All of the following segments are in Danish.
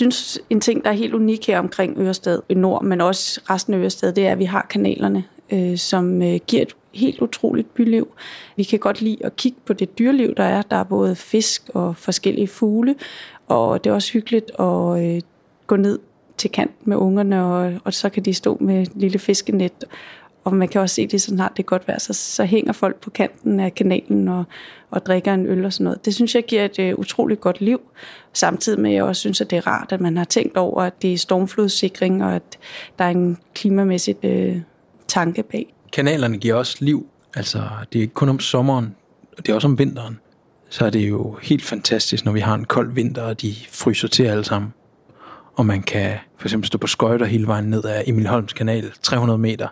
synes, en ting, der er helt unik her omkring Ørestad i nord, men også resten af Ørestad, det er, at vi har kanalerne, øh, som øh, giver et helt utroligt byliv. Vi kan godt lide at kigge på det dyreliv, der er. Der er både fisk og forskellige fugle, og det er også hyggeligt at øh, gå ned til kant med ungerne, og, og så kan de stå med et lille fiskenet. Og man kan også se det, så snart det godt vejr, så, så hænger folk på kanten af kanalen og, og drikker en øl og sådan noget. Det synes jeg giver et uh, utroligt godt liv, samtidig med at jeg også synes, at det er rart, at man har tænkt over, at det er stormflodssikring, og at der er en klimamæssig uh, øh, tanke bag. Kanalerne giver også liv. Altså, det er ikke kun om sommeren, det er også om vinteren. Så er det jo helt fantastisk, når vi har en kold vinter, og de fryser til alle sammen og man kan for eksempel stå på skøjter hele vejen ned ad Emil Holms kanal, 300 meter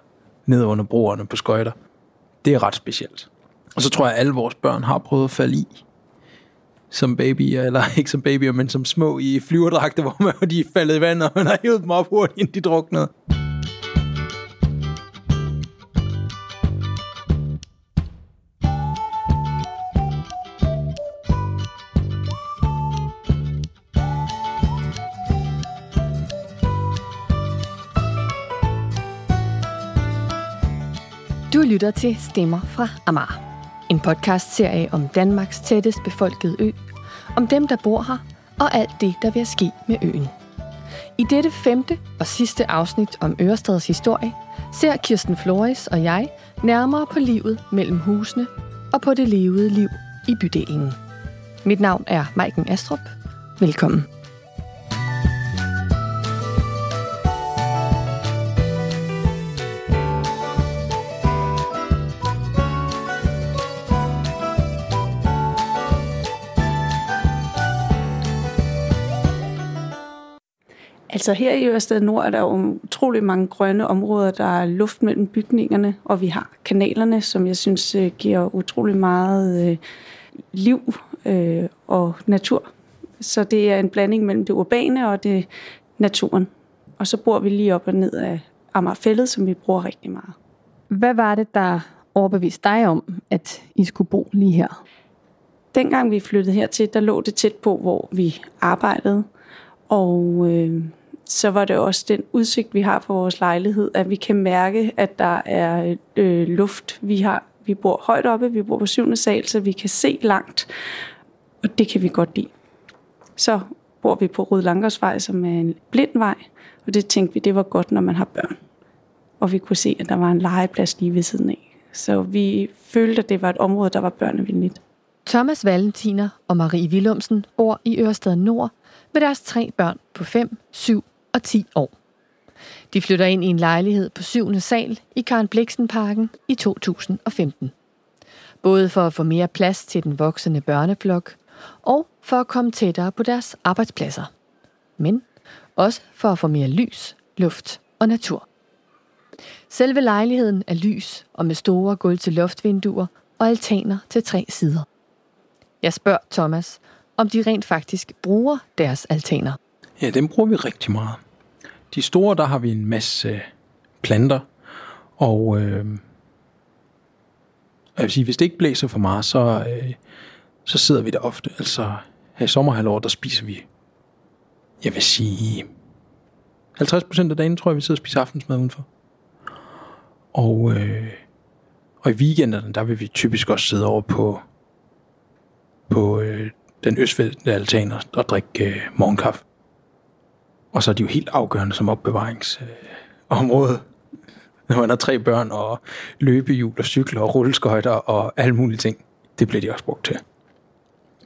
ned under broerne på skøjter. Det er ret specielt. Og så tror jeg, at alle vores børn har prøvet at falde i som babyer, eller ikke som babyer, men som små i flyverdragter, hvor man, de er faldet i vand, og man har hævet dem op hurtigt, inden de druknede. Lytter til Stemmer fra Amar. En podcastserie om Danmarks tættest befolkede ø, om dem, der bor her, og alt det, der vil ske med øen. I dette femte og sidste afsnit om Ørestads historie, ser Kirsten Flores og jeg nærmere på livet mellem husene og på det levede liv i bydelen. Mit navn er Maiken Astrup. Velkommen. Altså her i Ørsted Nord er der jo utrolig mange grønne områder. Der er luft mellem bygningerne, og vi har kanalerne, som jeg synes øh, giver utrolig meget øh, liv øh, og natur. Så det er en blanding mellem det urbane og det naturen. Og så bor vi lige op og ned af Amagerfællet, som vi bruger rigtig meget. Hvad var det, der overbeviste dig om, at I skulle bo lige her? Dengang vi flyttede hertil, der lå det tæt på, hvor vi arbejdede. Og øh, så var det også den udsigt, vi har på vores lejlighed, at vi kan mærke, at der er øh, luft. Vi, har, vi bor højt oppe, vi bor på syvende sal, så vi kan se langt, og det kan vi godt lide. Så bor vi på Rød Langersvej, som er en blind vej, og det tænkte vi, det var godt, når man har børn. Og vi kunne se, at der var en legeplads lige ved siden af. Så vi følte, at det var et område, der var børnevenligt. Thomas Valentiner og Marie Willumsen bor i Ørestad Nord med deres tre børn på 5, 7 og 10 år. De flytter ind i en lejlighed på 7. sal i Karen Bliksen Parken i 2015. Både for at få mere plads til den voksende børneflok, og for at komme tættere på deres arbejdspladser. Men også for at få mere lys, luft og natur. Selve lejligheden er lys og med store gulv til loftvinduer og altaner til tre sider. Jeg spørger Thomas, om de rent faktisk bruger deres altaner. Ja, dem bruger vi rigtig meget. De store, der har vi en masse planter, og øh, jeg vil sige, hvis det ikke blæser for meget, så, øh, så sidder vi der ofte. Altså her i sommerhalvåret, der spiser vi, jeg vil sige, 50% af dagen tror jeg, vi sidder og spiser aftensmad udenfor. Og, øh, og i weekenderne, der vil vi typisk også sidde over på, på øh, den østvendte altan og, og drikke øh, morgenkaffe. Og så er de jo helt afgørende som opbevaringsområde. Øh, når man har tre børn og løbehjul og cykler og rulleskøjter og alle mulige ting. Det bliver de også brugt til.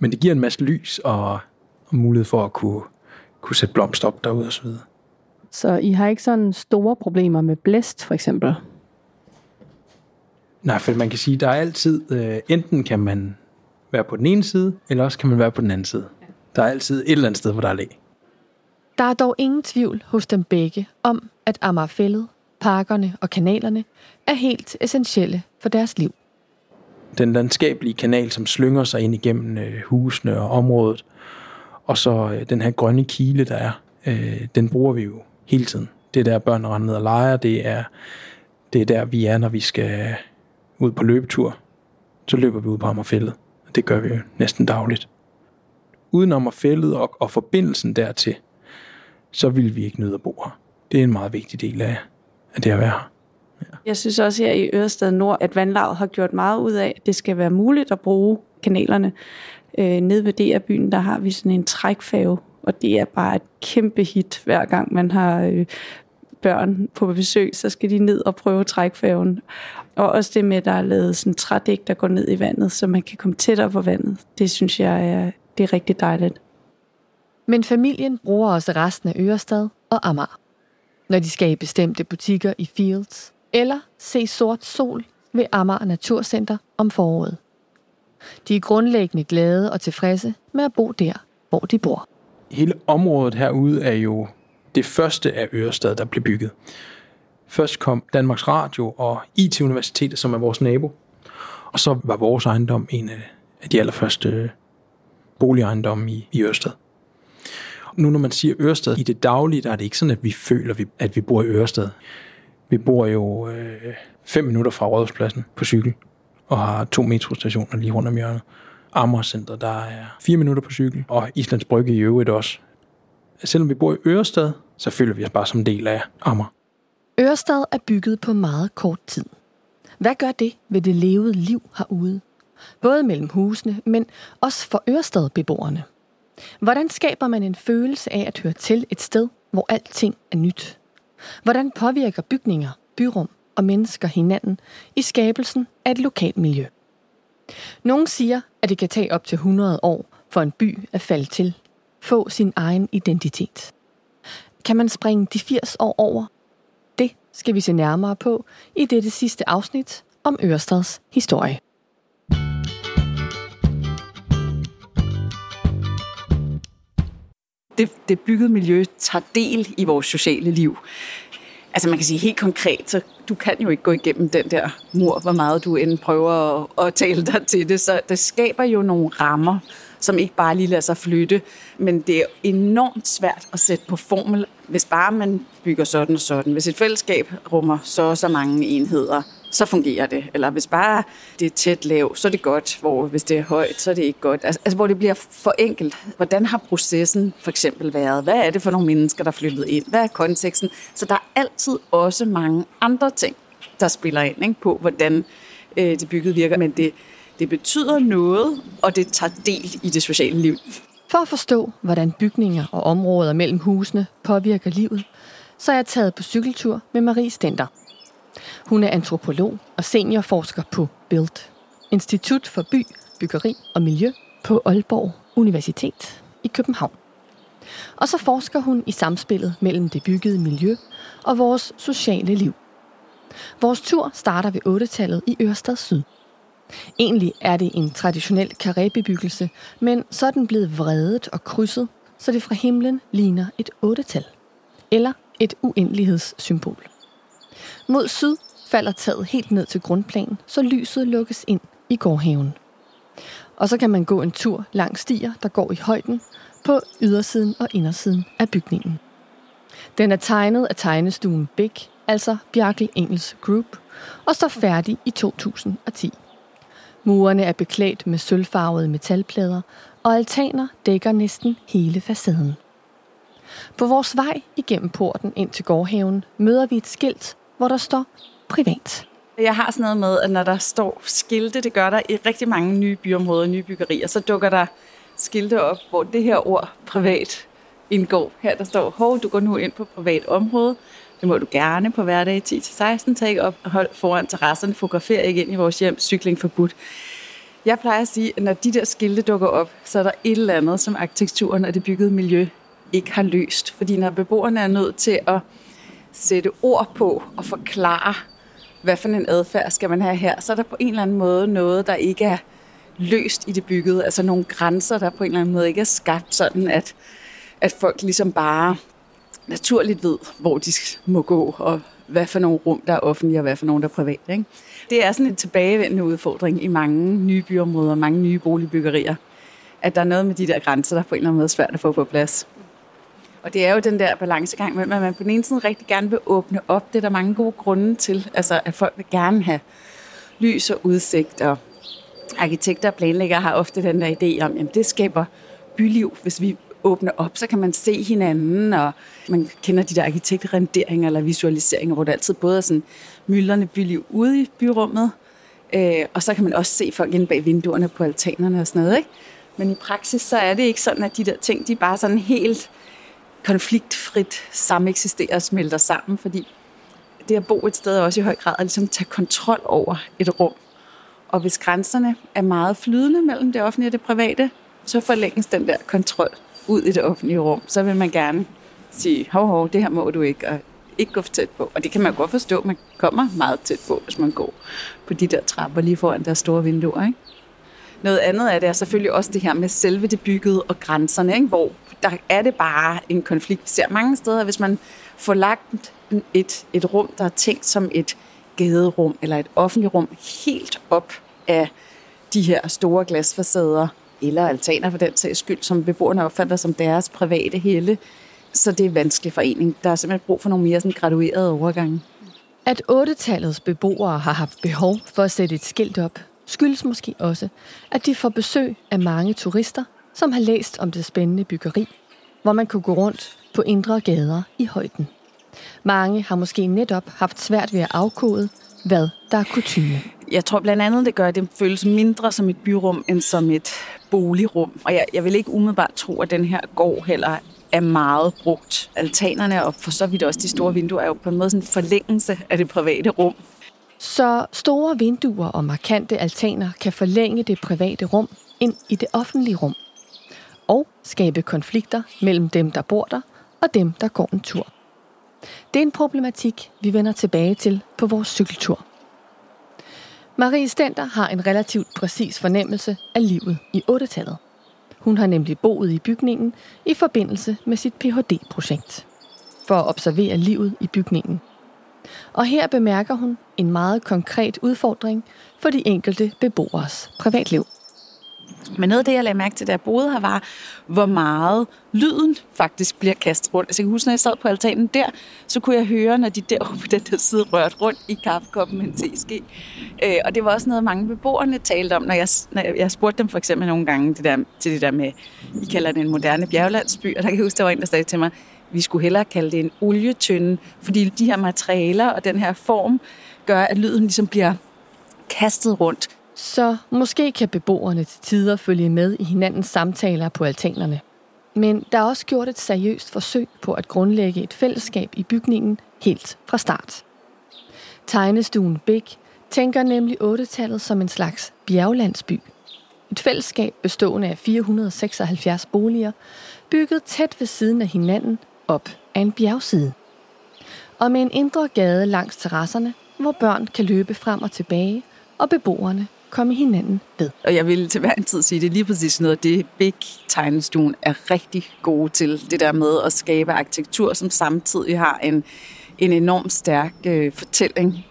Men det giver en masse lys og, og mulighed for at kunne, kunne sætte blomster op derude osv. Så, så I har ikke sådan store problemer med blæst for eksempel? Nej, for man kan sige, der er altid, øh, enten kan man være på den ene side, eller også kan man være på den anden side. Der er altid et eller andet sted, hvor der er læ. Der er dog ingen tvivl hos dem begge om, at Amagerfællet, parkerne og kanalerne er helt essentielle for deres liv. Den landskabelige kanal, som slynger sig ind igennem øh, husene og området, og så øh, den her grønne kile, der er, øh, den bruger vi jo hele tiden. Det er der, børn render ned og leger. Det er, det er der, vi er, når vi skal ud på løbetur. Så løber vi ud på Amagerfællet. Det gør vi jo næsten dagligt. Udenom Amagerfællet og, og forbindelsen dertil, så vil vi ikke nyde at bo her. Det er en meget vigtig del af, af det at være her. Jeg synes også her i Ørestad Nord, at vandlaget har gjort meget ud af, at det skal være muligt at bruge kanalerne. Øh, nede ved DR-byen, der har vi sådan en trækfave, og det er bare et kæmpe hit, hver gang man har øh, børn på besøg, så skal de ned og prøve trækfærgen. Og også det med, at der er lavet sådan trædæk, der går ned i vandet, så man kan komme tættere på vandet. Det synes jeg er, det er rigtig dejligt. Men familien bruger også resten af Ørestad og Amager. Når de skal i bestemte butikker i Fields, eller se sort sol ved Amager Naturcenter om foråret. De er grundlæggende glade og tilfredse med at bo der, hvor de bor. Hele området herude er jo det første af Ørestad, der blev bygget. Først kom Danmarks Radio og IT-universitetet, som er vores nabo. Og så var vores ejendom en af de allerførste øh, boligejendomme i, i Ørsted. Nu når man siger Ørsted i det daglige, der er det ikke sådan, at vi føler, at vi bor i Ørsted. Vi bor jo øh, fem minutter fra Rådhuspladsen på cykel, og har to metrostationer lige rundt om hjørnet. Amagercenter, der er fire minutter på cykel, og Islands Brygge i øvrigt også. Selvom vi bor i Ørsted, så føler vi os bare som en del af Amager. Ørsted er bygget på meget kort tid. Hvad gør det ved det levede liv herude? Både mellem husene, men også for Ørestad-beboerne. Hvordan skaber man en følelse af at høre til et sted, hvor alting er nyt? Hvordan påvirker bygninger, byrum og mennesker hinanden i skabelsen af et lokalt miljø? Nogle siger, at det kan tage op til 100 år for en by at falde til, få sin egen identitet. Kan man springe de 80 år over? Det skal vi se nærmere på i dette sidste afsnit om Ørestads historie. Det, det byggede miljø tager del i vores sociale liv. Altså man kan sige helt konkret, så du kan jo ikke gå igennem den der mur, hvor meget du end prøver at, at tale dig til det. Så det skaber jo nogle rammer, som ikke bare lige lader sig flytte, men det er enormt svært at sætte på formel, hvis bare man bygger sådan og sådan. Hvis et fællesskab rummer så og så mange enheder, så fungerer det. Eller hvis bare det er tæt lav, så er det godt. Hvor hvis det er højt, så er det ikke godt. Altså, altså hvor det bliver for enkelt. Hvordan har processen for eksempel været? Hvad er det for nogle mennesker, der er flyttet ind? Hvad er konteksten? Så der er altid også mange andre ting, der spiller ind ikke, på, hvordan øh, det bygget virker. Men det, det betyder noget, og det tager del i det sociale liv. For at forstå, hvordan bygninger og områder mellem husene påvirker livet, så er jeg taget på cykeltur med Marie Stenter. Hun er antropolog og seniorforsker på BILD, Institut for By, Byggeri og Miljø på Aalborg Universitet i København. Og så forsker hun i samspillet mellem det byggede miljø og vores sociale liv. Vores tur starter ved 8-tallet i Ørestad Syd. Egentlig er det en traditionel karrébebyggelse, men så er den blevet vredet og krydset, så det fra himlen ligner et 8-tal. Eller et uendelighedssymbol. Mod syd falder taget helt ned til grundplanen, så lyset lukkes ind i gårdhaven. Og så kan man gå en tur langs stier, der går i højden, på ydersiden og indersiden af bygningen. Den er tegnet af tegnestuen Big, altså Bjarkel Engels Group, og står færdig i 2010. Murene er beklædt med sølvfarvede metalplader, og altaner dækker næsten hele facaden. På vores vej igennem porten ind til gårdhaven møder vi et skilt, hvor der står privat. Jeg har sådan noget med, at når der står skilte, det gør der i rigtig mange nye byområder, nye byggerier, så dukker der skilte op, hvor det her ord privat indgår. Her der står, hov, du går nu ind på privat område. Det må du gerne på hverdag 10-16. Tag op og hold foran terrasserne. Fotografer ikke ind i vores hjem. Cykling forbudt. Jeg plejer at sige, at når de der skilte dukker op, så er der et eller andet, som arkitekturen og det byggede miljø ikke har løst. Fordi når beboerne er nødt til at sætte ord på og forklare, hvad for en adfærd skal man have her, så er der på en eller anden måde noget, der ikke er løst i det byggede. Altså nogle grænser, der på en eller anden måde ikke er skabt sådan, at, at folk ligesom bare naturligt ved, hvor de må gå, og hvad for nogle rum, der er offentlige, og hvad for nogle, der er private. Ikke? Det er sådan en tilbagevendende udfordring i mange nye byområder, mange nye boligbyggerier, at der er noget med de der grænser, der på en eller anden måde er svært at få på plads. Og det er jo den der balancegang mellem, at man på den ene side rigtig gerne vil åbne op. Det er der mange gode grunde til. Altså, at folk vil gerne have lys og udsigt. Og arkitekter og planlæggere har ofte den der idé om, at det skaber byliv, hvis vi åbner op, så kan man se hinanden, og man kender de der arkitektrenderinger eller visualiseringer, hvor det altid både er sådan myldrende byliv ude i byrummet, øh, og så kan man også se folk inde bag vinduerne på altanerne og sådan noget, ikke? Men i praksis, så er det ikke sådan, at de der ting, de bare sådan helt konfliktfrit sameksisterer og smelter sammen, fordi det at bo et sted er også i høj grad at ligesom tage kontrol over et rum. Og hvis grænserne er meget flydende mellem det offentlige og det private, så forlænges den der kontrol ud i det offentlige rum. Så vil man gerne sige, hov, hov, det her må du ikke, og ikke gå for tæt på. Og det kan man godt forstå, man kommer meget tæt på, hvis man går på de der trapper lige foran der store vinduer. Ikke? Noget andet er det er selvfølgelig også det her med selve det byggede og grænserne, ikke? hvor der er det bare en konflikt. Vi ser mange steder, hvis man får lagt et, et rum, der er tænkt som et gaderum eller et offentligt rum, helt op af de her store glasfacader, eller altaner for den sags skyld, som beboerne opfatter som deres private hele. Så det er vanskelig forening. Der er simpelthen brug for nogle mere sådan graduerede overgange. At 8-tallets beboere har haft behov for at sætte et skilt op, skyldes måske også, at de får besøg af mange turister, som har læst om det spændende byggeri, hvor man kunne gå rundt på indre gader i højden. Mange har måske netop haft svært ved at afkode, hvad der er kutume. Jeg tror blandt andet, det gør, at det føles mindre som et byrum, end som et boligrum. Og jeg, jeg vil ikke umiddelbart tro, at den her gård heller er meget brugt. Altanerne og for så vidt også de store vinduer er jo på en måde sådan en forlængelse af det private rum. Så store vinduer og markante altaner kan forlænge det private rum ind i det offentlige rum. Og skabe konflikter mellem dem, der bor der, og dem, der går en tur. Det er en problematik, vi vender tilbage til på vores cykeltur. Marie Stenter har en relativt præcis fornemmelse af livet i 8-tallet. Hun har nemlig boet i bygningen i forbindelse med sit Ph.D.-projekt for at observere livet i bygningen. Og her bemærker hun en meget konkret udfordring for de enkelte beboeres privatliv. Men noget af det, jeg lagde mærke til, da jeg boede her, var, hvor meget lyden faktisk bliver kastet rundt. Altså, jeg kan huske, når jeg sad på altanen der, så kunne jeg høre, når de derovre på den der side rørte rundt i kaffekoppen med en teske. Øh, og det var også noget, mange beboerne talte om, når jeg, når jeg, jeg spurgte dem for eksempel nogle gange det der, til det der med, I kalder det en moderne bjerglandsby, og der kan jeg huske, der var en, der sagde til mig, vi skulle hellere kalde det en olietønde, fordi de her materialer og den her form gør, at lyden ligesom bliver kastet rundt. Så måske kan beboerne til tider følge med i hinandens samtaler på altanerne. Men der er også gjort et seriøst forsøg på at grundlægge et fællesskab i bygningen helt fra start. Tegnestuen Big tænker nemlig 8-tallet som en slags bjerglandsby. Et fællesskab bestående af 476 boliger, bygget tæt ved siden af hinanden op af en bjergside. Og med en indre gade langs terrasserne, hvor børn kan løbe frem og tilbage, og beboerne komme hinanden ved. Og jeg vil til hver en tid sige, det er lige præcis noget af det, Big Tegnestuen er rigtig gode til. Det der med at skabe arkitektur, som samtidig har en, en enorm stærk øh, fortælling.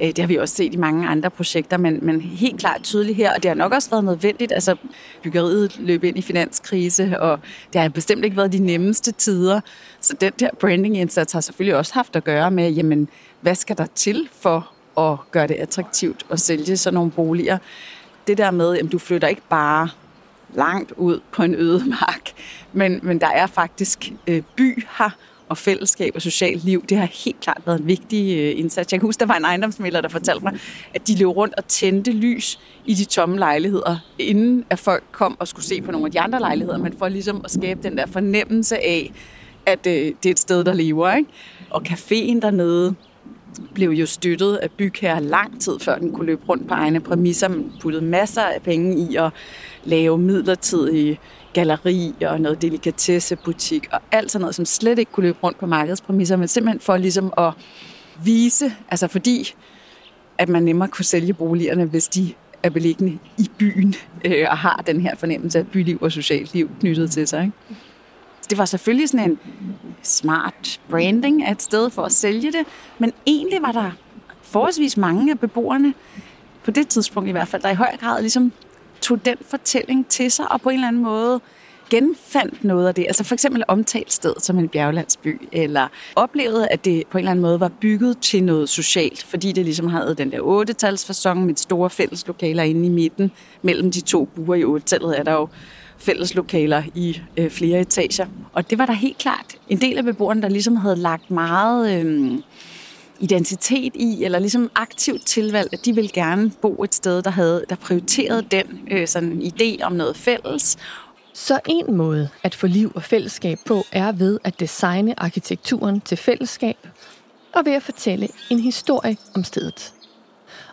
Øh, det har vi også set i mange andre projekter, men, men helt klart tydeligt her, og det har nok også været nødvendigt. Altså, byggeriet løb ind i finanskrise, og det har bestemt ikke været de nemmeste tider. Så den der branding-indsats har selvfølgelig også haft at gøre med, jamen, hvad skal der til for at gøre det attraktivt at sælge sådan nogle boliger. Det der med, at du flytter ikke bare langt ud på en øde mark, men, men der er faktisk øh, by her, og fællesskab og socialt liv, det har helt klart været en vigtig øh, indsats. Jeg kan huske, der var en ejendomsmælder, der fortalte mig, at de løb rundt og tændte lys i de tomme lejligheder, inden at folk kom og skulle se på nogle af de andre lejligheder, men for ligesom at skabe den der fornemmelse af, at øh, det er et sted, der lever. Ikke? Og caféen dernede, blev jo støttet af bygherrer lang tid før den kunne løbe rundt på egne præmisser. Man puttede masser af penge i at lave midlertidige galleri og noget delikatessebutik og alt sådan noget, som slet ikke kunne løbe rundt på markedspræmisser, men simpelthen for ligesom at vise, altså fordi at man nemmere kunne sælge boligerne, hvis de er beliggende i byen øh, og har den her fornemmelse af byliv og socialt liv knyttet til sig. Ikke? Det var selvfølgelig sådan en smart branding af et sted for at sælge det, men egentlig var der forholdsvis mange af beboerne, på det tidspunkt i hvert fald, der i høj grad ligesom tog den fortælling til sig, og på en eller anden måde genfandt noget af det. Altså for eksempel omtalt sted som en bjerglandsby, eller oplevede, at det på en eller anden måde var bygget til noget socialt, fordi det ligesom havde den der 8 med store fælleslokaler inde i midten. Mellem de to buer i 8-tallet er der jo fælleslokaler i øh, flere etager. Og det var der helt klart en del af beboerne, der ligesom havde lagt meget øh, identitet i, eller ligesom aktivt tilvalgt, at de ville gerne bo et sted, der havde der prioriterede den øh, sådan idé om noget fælles. Så en måde at få liv og fællesskab på er ved at designe arkitekturen til fællesskab og ved at fortælle en historie om stedet.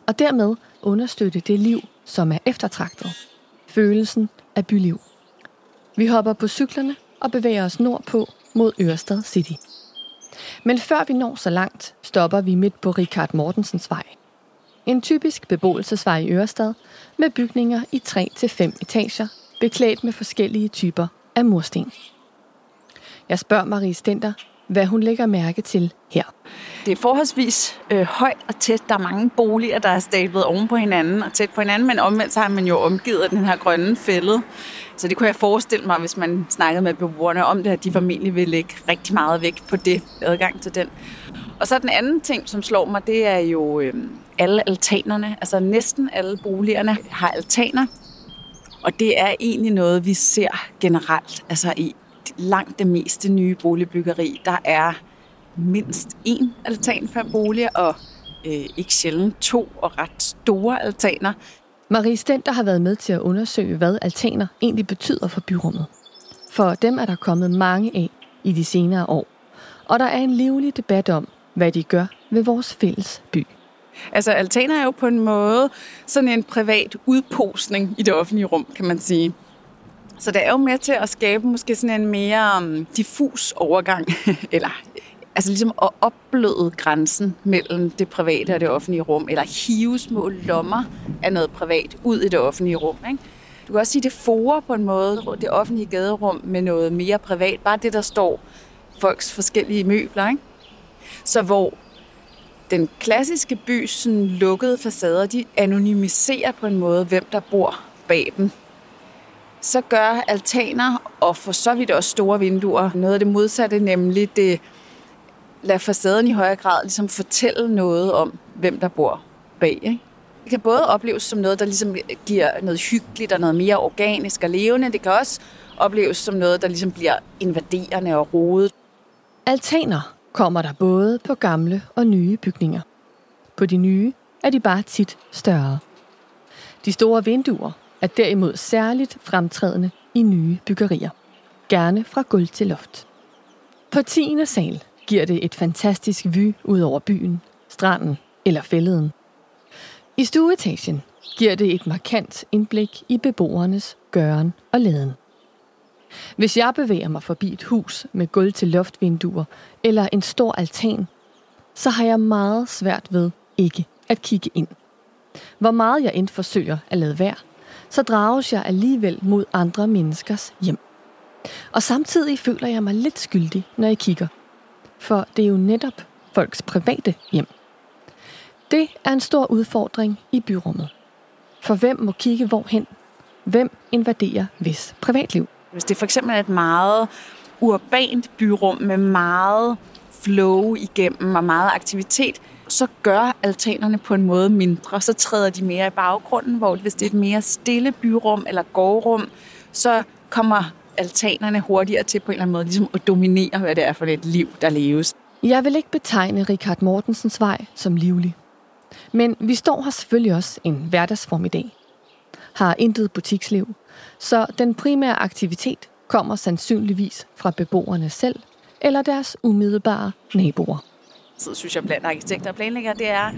Og dermed understøtte det liv, som er eftertragtet. Følelsen af byliv. Vi hopper på cyklerne og bevæger os nordpå mod Ørsted City. Men før vi når så langt, stopper vi midt på Richard Mortensens vej. En typisk beboelsesvej i Ørestad med bygninger i 3-5 etager, beklædt med forskellige typer af mursten. Jeg spørger Marie Stenter, hvad hun lægger mærke til her. Det er forholdsvis øh, højt og tæt. Der er mange boliger, der er stablet oven på hinanden og tæt på hinanden, men omvendt så har man jo omgivet den her grønne fælde. Så det kunne jeg forestille mig, hvis man snakkede med beboerne om det, at de formentlig ville lægge rigtig meget vægt på det, adgang til den. Og så den anden ting, som slår mig, det er jo øh, alle altanerne. Altså næsten alle boligerne har altaner. Og det er egentlig noget, vi ser generelt. Altså i langt det meste nye boligbyggeri, der er mindst én altan per bolig, og øh, ikke sjældent to og ret store altaner. Marie Stenter har været med til at undersøge, hvad altaner egentlig betyder for byrummet. For dem er der kommet mange af i de senere år. Og der er en livlig debat om, hvad de gør ved vores fælles by. Altså altaner er jo på en måde sådan en privat udposning i det offentlige rum, kan man sige. Så det er jo med til at skabe måske sådan en mere um, diffus overgang, eller altså ligesom at opbløde grænsen mellem det private og det offentlige rum, eller hive små lommer af noget privat ud i det offentlige rum. Ikke? Du kan også sige, det forer på en måde det offentlige gaderum med noget mere privat. Bare det, der står folks forskellige møbler. Ikke? Så hvor den klassiske bys sådan, lukkede facader, de anonymiserer på en måde, hvem der bor bag dem. Så gør altaner, og for så vidt også store vinduer, noget af det modsatte, nemlig det lade facaden i højere grad ligesom fortælle noget om, hvem der bor bag. Ikke? Det kan både opleves som noget, der ligesom giver noget hyggeligt og noget mere organisk og levende. Det kan også opleves som noget, der ligesom bliver invaderende og rodet. Altaner kommer der både på gamle og nye bygninger. På de nye er de bare tit større. De store vinduer er derimod særligt fremtrædende i nye byggerier. Gerne fra gulv til loft. På 10. sal giver det et fantastisk vy ud over byen, stranden eller fælleden. I stueetagen giver det et markant indblik i beboernes gøren og laden. Hvis jeg bevæger mig forbi et hus med gulv til loftvinduer eller en stor altan, så har jeg meget svært ved ikke at kigge ind. Hvor meget jeg end forsøger at lade være, så drages jeg alligevel mod andre menneskers hjem. Og samtidig føler jeg mig lidt skyldig, når jeg kigger for det er jo netop folks private hjem. Det er en stor udfordring i byrummet. For hvem må kigge hvorhen? Hvem invaderer hvis privatliv? Hvis det for eksempel er et meget urbant byrum med meget flow igennem og meget aktivitet, så gør altanerne på en måde mindre. Så træder de mere i baggrunden, hvor hvis det er et mere stille byrum eller gårdrum, så kommer altanerne hurtigere til på en eller anden måde ligesom at dominere, hvad det er for et liv, der leves. Jeg vil ikke betegne Richard Mortensens vej som livlig. Men vi står her selvfølgelig også en hverdagsform i dag. Har intet butiksliv, så den primære aktivitet kommer sandsynligvis fra beboerne selv eller deres umiddelbare naboer. Så synes jeg blandt arkitekter og planlæggere, det er,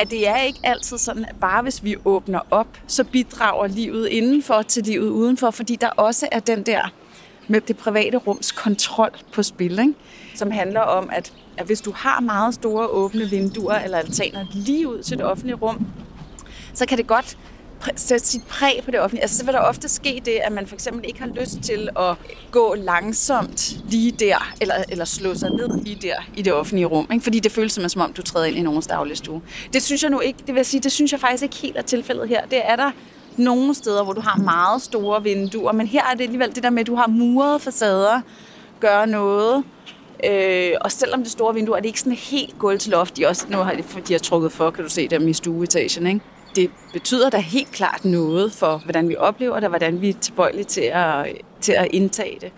at det er ikke altid sådan, at bare hvis vi åbner op, så bidrager livet indenfor til livet udenfor, fordi der også er den der med det private rums kontrol på spil, ikke? som handler om, at, at hvis du har meget store åbne vinduer eller altaner lige ud til det offentlige rum, så kan det godt sætte sit præg på det offentlige. Altså, så vil der ofte ske det, at man for eksempel ikke har lyst til at gå langsomt lige der, eller, eller slå sig ned lige der i det offentlige rum. Ikke? Fordi det føles som om, du træder ind i nogens dagligstue. Det synes jeg nu ikke, det vil sige, det synes jeg faktisk ikke helt er tilfældet her. Det er der nogle steder, hvor du har meget store vinduer, men her er det alligevel det der med, at du har murede facader, gør noget, Øh, og selvom det store vindue er det ikke sådan helt gulv til loft, de, også, nu har de, de har trukket for, kan du se dem i stueetagen, ikke? Det betyder da helt klart noget for, hvordan vi oplever det, og hvordan vi er tilbøjelige til at, til at indtage det.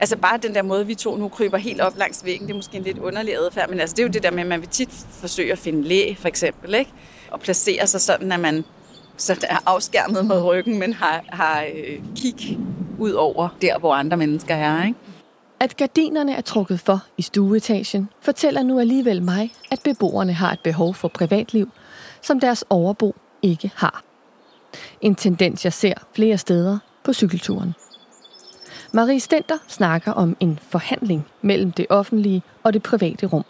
Altså bare den der måde, vi to nu kryber helt op langs væggen, det er måske en lidt underlig adfærd, men altså det er jo det der med, at man vil tit forsøge at finde læ, for eksempel, ikke? og placere sig sådan, at man så er afskærmet mod ryggen, men har, har øh, kig ud over der, hvor andre mennesker er. Ikke? At gardinerne er trukket for i stueetagen, fortæller nu alligevel mig, at beboerne har et behov for privatliv, som deres overbo ikke har. En tendens, jeg ser flere steder på cykelturen. Marie Stenter snakker om en forhandling mellem det offentlige og det private rum.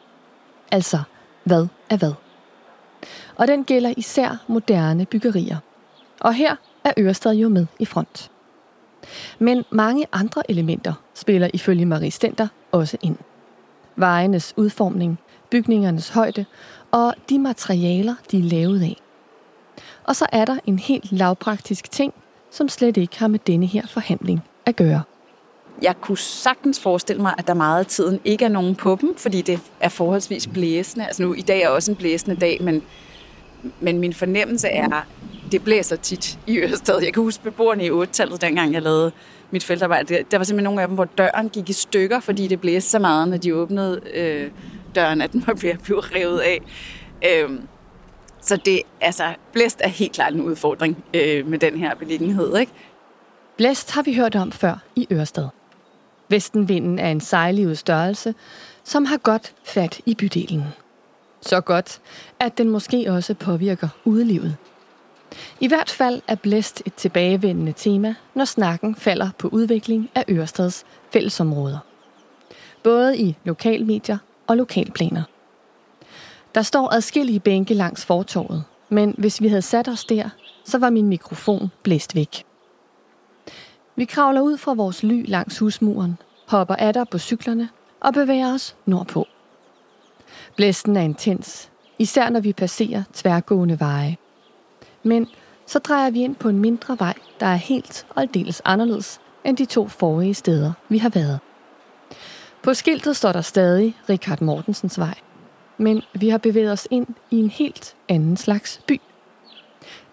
Altså, hvad er hvad? Og den gælder især moderne byggerier. Og her er Ørestad jo med i front. Men mange andre elementer spiller ifølge Marie Stenter også ind. Vejenes udformning, bygningernes højde og de materialer, de er lavet af. Og så er der en helt lavpraktisk ting, som slet ikke har med denne her forhandling at gøre. Jeg kunne sagtens forestille mig, at der meget af tiden ikke er nogen på dem, fordi det er forholdsvis blæsende. Altså nu, i dag er også en blæsende dag, men, men min fornemmelse er, det blæser tit i Ørestad. Jeg kan huske beboerne i 8-tallet, dengang jeg lavede mit feltarbejde. Der var simpelthen nogle af dem, hvor døren gik i stykker, fordi det blæste så meget, når de åbnede øh, døren, at den var ved at blive revet af. Øh, så det, altså, blæst er helt klart en udfordring øh, med den her beliggenhed, ikke? Blæst har vi hørt om før i Ørsted. Vestenvinden er en sejlivet størrelse, som har godt fat i bydelen. Så godt, at den måske også påvirker udelivet. I hvert fald er blæst et tilbagevendende tema, når snakken falder på udvikling af Ørestads fællesområder. Både i lokalmedier og lokalplaner. Der står adskillige bænke langs fortorvet, men hvis vi havde sat os der, så var min mikrofon blæst væk. Vi kravler ud fra vores ly langs husmuren, hopper af på cyklerne og bevæger os nordpå. Blæsten er intens, især når vi passerer tværgående veje. Men så drejer vi ind på en mindre vej, der er helt og aldeles anderledes end de to forrige steder, vi har været. På skiltet står der stadig Richard Mortensens vej, men vi har bevæget os ind i en helt anden slags by.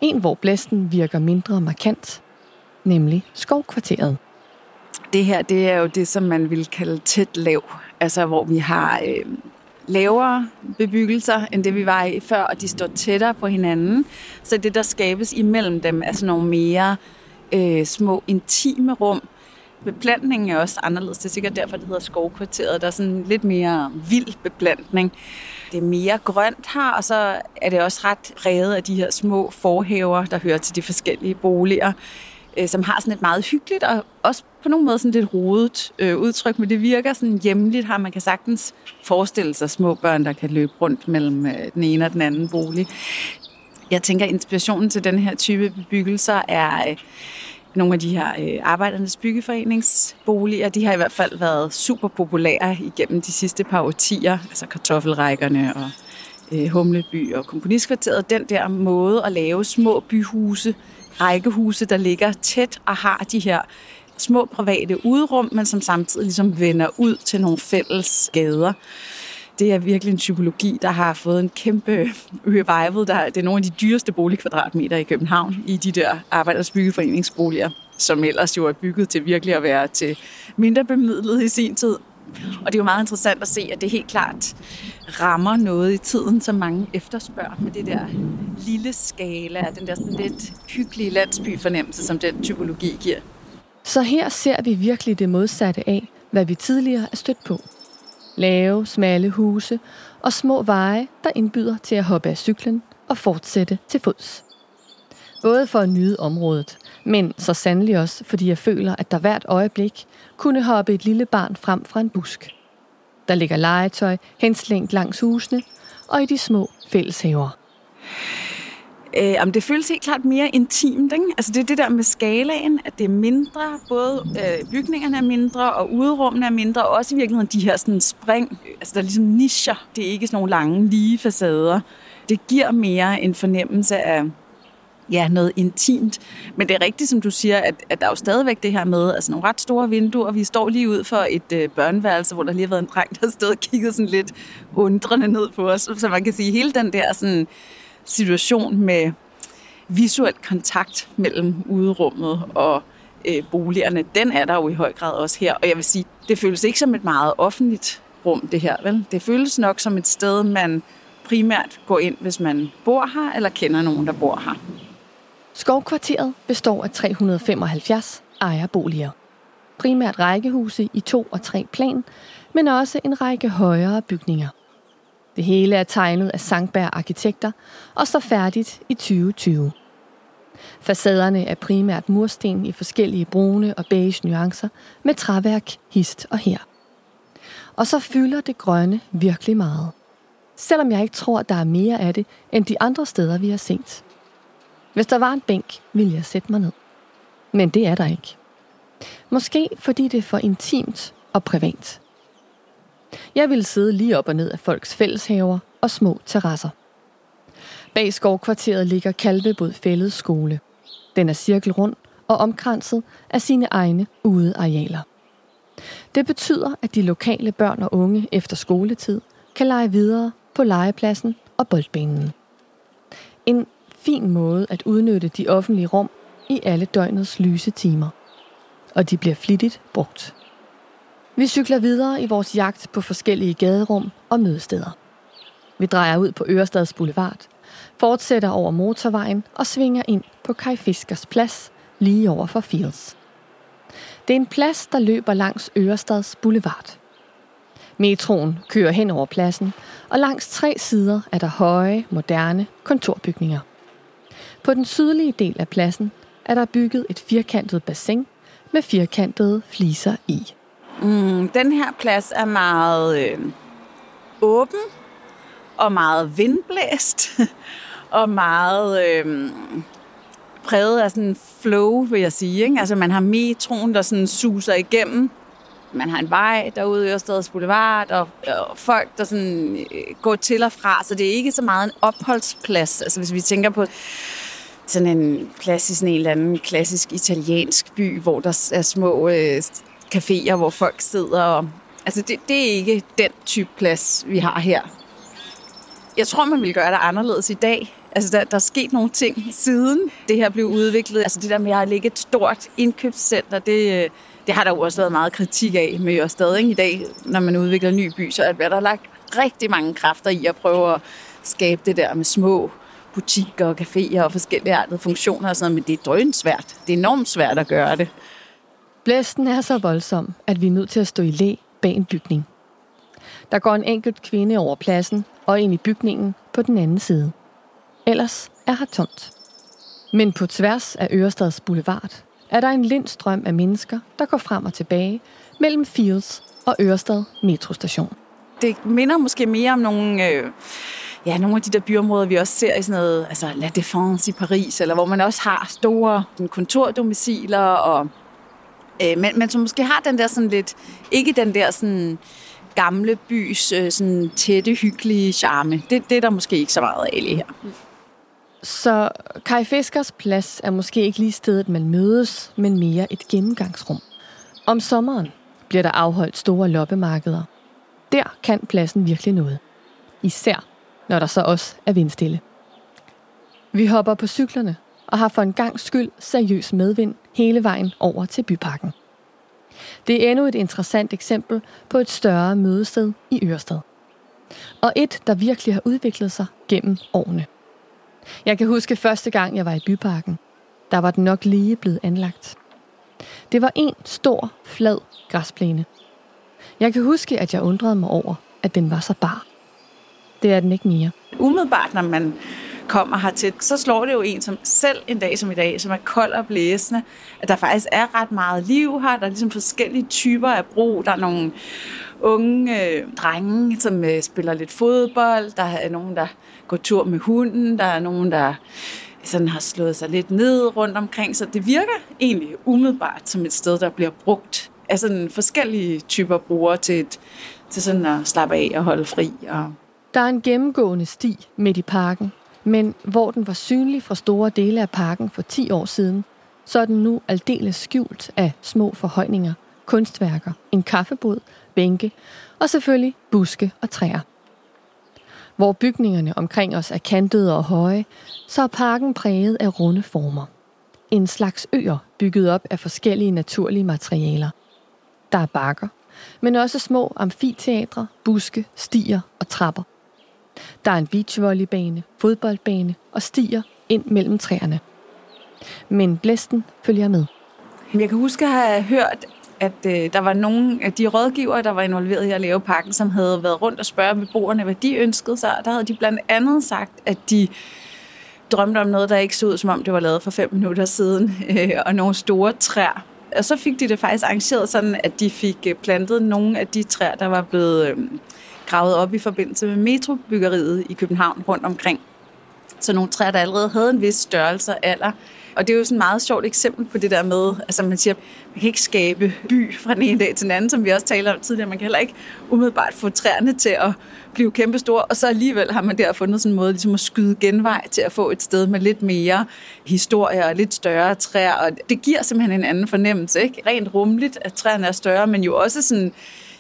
En, hvor blæsten virker mindre markant, nemlig skovkvarteret. Det her, det er jo det, som man vil kalde tæt lav. Altså, hvor vi har øh, lavere bebyggelser, end det vi var i før, og de står tættere på hinanden. Så det, der skabes imellem dem, er sådan nogle mere øh, små, intime rum. Beplantningen er også anderledes. Det er sikkert derfor, det hedder skovkvarteret. Der er sådan lidt mere vild beplantning. Det er mere grønt her, og så er det også ret præget af de her små forhaver, der hører til de forskellige boliger øh, som har sådan et meget hyggeligt og også på nogle måder sådan lidt rodet øh, udtryk, men det virker sådan hjemligt her. Man kan sagtens forestille sig små børn, der kan løbe rundt mellem øh, den ene og den anden bolig. Jeg tænker, at inspirationen til den her type bebyggelser er øh, nogle af de her øh, arbejdernes byggeforeningsboliger. De har i hvert fald været super populære igennem de sidste par årtier, altså kartoffelrækkerne og øh, Humleby og Komponistkvarteret. Den der måde at lave små byhuse rækkehuse, der ligger tæt og har de her små private udrum, men som samtidig ligesom vender ud til nogle fælles gader. Det er virkelig en psykologi, der har fået en kæmpe revival. Der, det er nogle af de dyreste boligkvadratmeter i København i de der arbejders byggeforeningsboliger, som ellers jo er bygget til virkelig at være til mindre bemidlet i sin tid. Og det er jo meget interessant at se, at det helt klart rammer noget i tiden, som mange efterspørger med det der lille skala, den der sådan lidt hyggelige landsbyfornemmelse, som den typologi giver. Så her ser vi virkelig det modsatte af, hvad vi tidligere er stødt på. Lave, smalle huse og små veje, der indbyder til at hoppe af cyklen og fortsætte til fods. Både for at nyde området, men så sandelig også, fordi jeg føler, at der hvert øjeblik kunne hoppe et lille barn frem fra en busk. Der ligger legetøj henslængt langs husene og i de små fælleshaver. Øh, om det føles helt klart mere intimt. Ikke? Altså det er det der med skalaen, at det er mindre. Både øh, bygningerne er mindre, og udrummene er mindre, og også i virkeligheden de her sådan, spring. Altså der er ligesom nischer. Det er ikke sådan nogle lange, lige facader. Det giver mere en fornemmelse af ja, noget intimt. Men det er rigtigt, som du siger, at, at der er jo stadigvæk det her med altså nogle ret store vinduer. Vi står lige ud for et øh, børneværelse, hvor der lige har været en dreng, der har stået og kigget sådan lidt undrende ned på os. Så man kan sige, hele den der sådan, situation med visuel kontakt mellem uderummet og øh, boligerne, den er der jo i høj grad også her. Og jeg vil sige, det føles ikke som et meget offentligt rum, det her. Vel? Det føles nok som et sted, man primært går ind, hvis man bor her, eller kender nogen, der bor her. Skovkvarteret består af 375 ejerboliger. Primært rækkehuse i to og tre plan, men også en række højere bygninger. Det hele er tegnet af Sankberg Arkitekter og står færdigt i 2020. Facaderne er primært mursten i forskellige brune og beige nuancer med træværk hist og her. Og så fylder det grønne virkelig meget. Selvom jeg ikke tror, at der er mere af det, end de andre steder, vi har set. Hvis der var en bænk, ville jeg sætte mig ned. Men det er der ikke. Måske fordi det er for intimt og privat. Jeg ville sidde lige op og ned af folks fælleshaver og små terrasser. Bag skovkvarteret ligger Kalvebod Fællet skole. Den er cirkelrund og omkranset af sine egne udearealer. Det betyder, at de lokale børn og unge efter skoletid kan lege videre på legepladsen og boldbanen. En fin måde at udnytte de offentlige rum i alle døgnets lyse timer. Og de bliver flittigt brugt. Vi cykler videre i vores jagt på forskellige gaderum og mødesteder. Vi drejer ud på Ørestads Boulevard, fortsætter over motorvejen og svinger ind på Kai Fiskers plads lige over for Fields. Det er en plads, der løber langs Ørestads Boulevard. Metroen kører hen over pladsen, og langs tre sider er der høje, moderne kontorbygninger. På den sydlige del af pladsen er der bygget et firkantet bassin med firkantede fliser i. Mm, den her plads er meget øh, åben og meget vindblæst og meget øh, præget af sådan flow, vil jeg sige. Ikke? Altså man har metroen, der sådan suser igennem. Man har en vej derude i Ørstedets Boulevard, og, og folk, der sådan øh, går til og fra. Så det er ikke så meget en opholdsplads. Altså hvis vi tænker på sådan en plads i sådan en eller anden klassisk italiensk by, hvor der er små øh, caféer, hvor folk sidder. Og, altså det, det er ikke den type plads, vi har her. Jeg tror, man ville gøre det anderledes i dag. Altså, der, der er sket nogle ting siden det her blev udviklet. Altså, det der med at lægge et stort indkøbscenter, det, det har der jo også været meget kritik af men jo stadig i dag, når man udvikler en ny by. Så er der lagt rigtig mange kræfter i at prøve at skabe det der med små butikker og caféer og forskellige andre funktioner og sådan noget, men det er drønsvært. Det er enormt svært at gøre det. Blæsten er så voldsom, at vi er nødt til at stå i læ bag en bygning. Der går en enkelt kvinde over pladsen og ind i bygningen på den anden side. Ellers er her tomt. Men på tværs af Ørestads Boulevard er der en lindstrøm af mennesker, der går frem og tilbage mellem Fields og Ørestad metrostation. Det minder måske mere om nogle, øh, ja, nogle af de der byområder, vi også ser i sådan noget, altså La Défense i Paris, eller hvor man også har store kontordomiciler og Øh, men, men som måske har den der sådan lidt, ikke den der sådan gamle bys øh, sådan tætte, hyggelige charme. Det, det er der måske ikke så meget af her. Så Kai Fiskers plads er måske ikke lige stedet, man mødes, men mere et gennemgangsrum. Om sommeren bliver der afholdt store loppemarkeder. Der kan pladsen virkelig noget. Især når der så også er vindstille. Vi hopper på cyklerne og har for en gang skyld seriøs medvind hele vejen over til byparken. Det er endnu et interessant eksempel på et større mødested i Ørsted. Og et, der virkelig har udviklet sig gennem årene. Jeg kan huske første gang, jeg var i byparken. Der var den nok lige blevet anlagt. Det var en stor, flad græsplæne. Jeg kan huske, at jeg undrede mig over, at den var så bar. Det er den ikke mere. Umiddelbart, når man kommer hertil, så slår det jo en som selv en dag som i dag, som er kold og blæsende, at der faktisk er ret meget liv her. Der er ligesom forskellige typer af brug. Der er nogle unge øh, drenge, som øh, spiller lidt fodbold. Der er nogen, der går tur med hunden. Der er nogen, der sådan har slået sig lidt ned rundt omkring. Så det virker egentlig umiddelbart som et sted, der bliver brugt af sådan forskellige typer brugere til, et, til sådan at slappe af og holde fri. Og der er en gennemgående sti midt i parken, men hvor den var synlig fra store dele af parken for 10 år siden, så er den nu aldeles skjult af små forhøjninger, kunstværker, en kaffebod, bænke og selvfølgelig buske og træer. Hvor bygningerne omkring os er kantede og høje, så er parken præget af runde former. En slags øer bygget op af forskellige naturlige materialer. Der er bakker, men også små amfiteatre, buske, stier og trapper. Der er en beachvolleybane, fodboldbane og stier ind mellem træerne. Men blæsten følger med. Jeg kan huske at have hørt, at øh, der var nogle af de rådgivere, der var involveret i at lave pakken, som havde været rundt og spørge beboerne, hvad de ønskede sig. Der havde de blandt andet sagt, at de drømte om noget, der ikke så ud, som om det var lavet for fem minutter siden, øh, og nogle store træer. Og så fik de det faktisk arrangeret sådan, at de fik øh, plantet nogle af de træer, der var blevet øh, gravet op i forbindelse med metrobyggeriet i København rundt omkring. Så nogle træer, der allerede havde en vis størrelse og alder, og det er jo sådan et meget sjovt eksempel på det der med, altså man siger, man kan ikke skabe by fra den ene dag til den anden, som vi også talte om tidligere. Man kan heller ikke umiddelbart få træerne til at blive kæmpestore, og så alligevel har man der fundet sådan en måde ligesom at skyde genvej til at få et sted med lidt mere historie og lidt større træer, og det giver simpelthen en anden fornemmelse, ikke? Rent rumligt, at træerne er større, men jo også sådan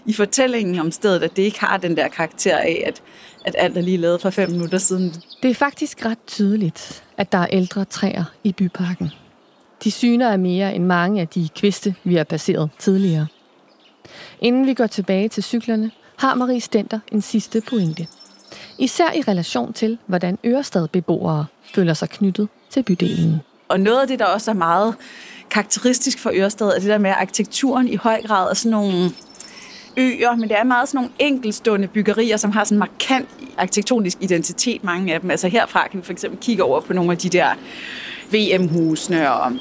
i fortællingen om stedet, at det ikke har den der karakter af, at, at alt er lige lavet for fem minutter siden. Det er faktisk ret tydeligt, at der er ældre træer i byparken. De syner er mere end mange af de kviste, vi har passeret tidligere. Inden vi går tilbage til cyklerne, har Marie Stenter en sidste pointe. Især i relation til, hvordan Ørestad-beboere føler sig knyttet til bydelen. Og noget af det, der også er meget karakteristisk for Ørestad, er det der med, at arkitekturen i høj grad er sådan nogle øer, men det er meget sådan nogle enkelstående byggerier, som har sådan en markant arkitektonisk identitet, mange af dem. Altså herfra kan vi for eksempel kigge over på nogle af de der VM-husene og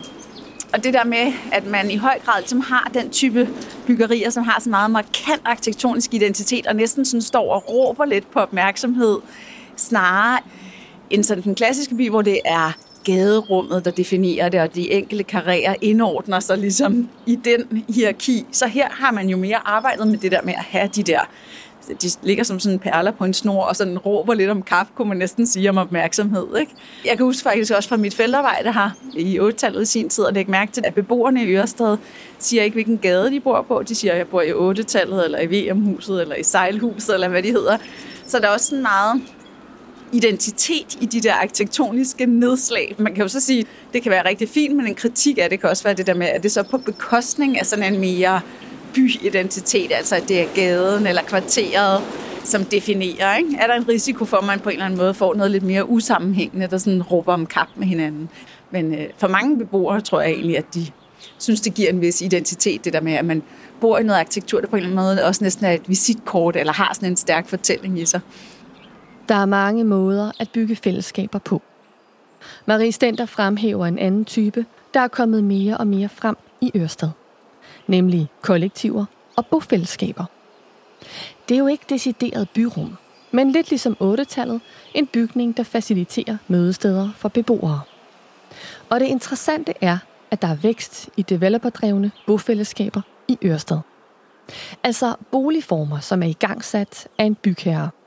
og det der med, at man i høj grad som har den type byggerier, som har så meget markant arkitektonisk identitet, og næsten sådan står og råber lidt på opmærksomhed, snarere end sådan den klassiske by, hvor det er gaderummet, der definerer det, og de enkelte karrierer indordner sig ligesom i den hierarki. Så her har man jo mere arbejdet med det der med at have de der de ligger som sådan perler på en snor, og sådan råber lidt om kaffe, kunne man næsten sige, om opmærksomhed. Ikke? Jeg kan huske faktisk også fra mit feltarbejde her i 8-tallet i sin tid, at lægge mærke til, at beboerne i Ørsted siger ikke, hvilken gade de bor på. De siger, at jeg bor i 8-tallet, eller i VM-huset, eller i sejlhuset, eller hvad de hedder. Så der er også sådan meget identitet i de der arkitektoniske nedslag. Man kan jo så sige, det kan være rigtig fint, men en kritik af det kan også være det der med, at det så på bekostning af sådan en mere byidentitet, altså at det er gaden eller kvarteret, som definerer. Ikke? Er der en risiko for, at man på en eller anden måde får noget lidt mere usammenhængende, der sådan råber om kap med hinanden? Men øh, for mange beboere tror jeg egentlig, at de synes, det giver en vis identitet, det der med, at man bor i noget arkitektur, der på en eller anden måde også næsten er et visitkort, eller har sådan en stærk fortælling i sig. Der er mange måder at bygge fællesskaber på. Marie Stenter fremhæver en anden type, der er kommet mere og mere frem i Ørsted. Nemlig kollektiver og bofællesskaber. Det er jo ikke decideret byrum, men lidt ligesom 8-tallet, en bygning, der faciliterer mødesteder for beboere. Og det interessante er, at der er vækst i developerdrevne bofællesskaber i Ørsted. Altså boligformer, som er igangsat af en bygherre –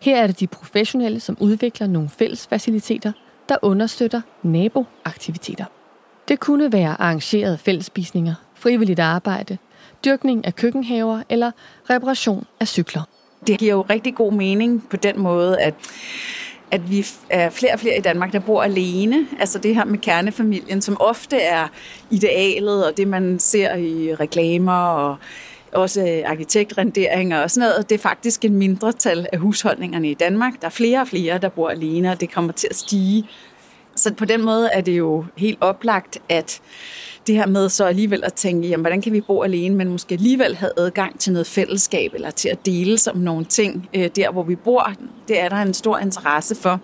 her er det de professionelle, som udvikler nogle fælles faciliteter, der understøtter naboaktiviteter. Det kunne være arrangerede fællesspisninger, frivilligt arbejde, dyrkning af køkkenhaver eller reparation af cykler. Det giver jo rigtig god mening på den måde, at at vi er flere og flere i Danmark, der bor alene. Altså det her med kernefamilien, som ofte er idealet, og det man ser i reklamer og også øh, arkitektrenderinger og sådan noget. Det er faktisk en mindretal af husholdningerne i Danmark. Der er flere og flere, der bor alene, og det kommer til at stige. Så på den måde er det jo helt oplagt, at det her med så alligevel at tænke, jamen, hvordan kan vi bo alene, men måske alligevel have adgang til noget fællesskab, eller til at dele som nogle ting øh, der, hvor vi bor, det er der en stor interesse for.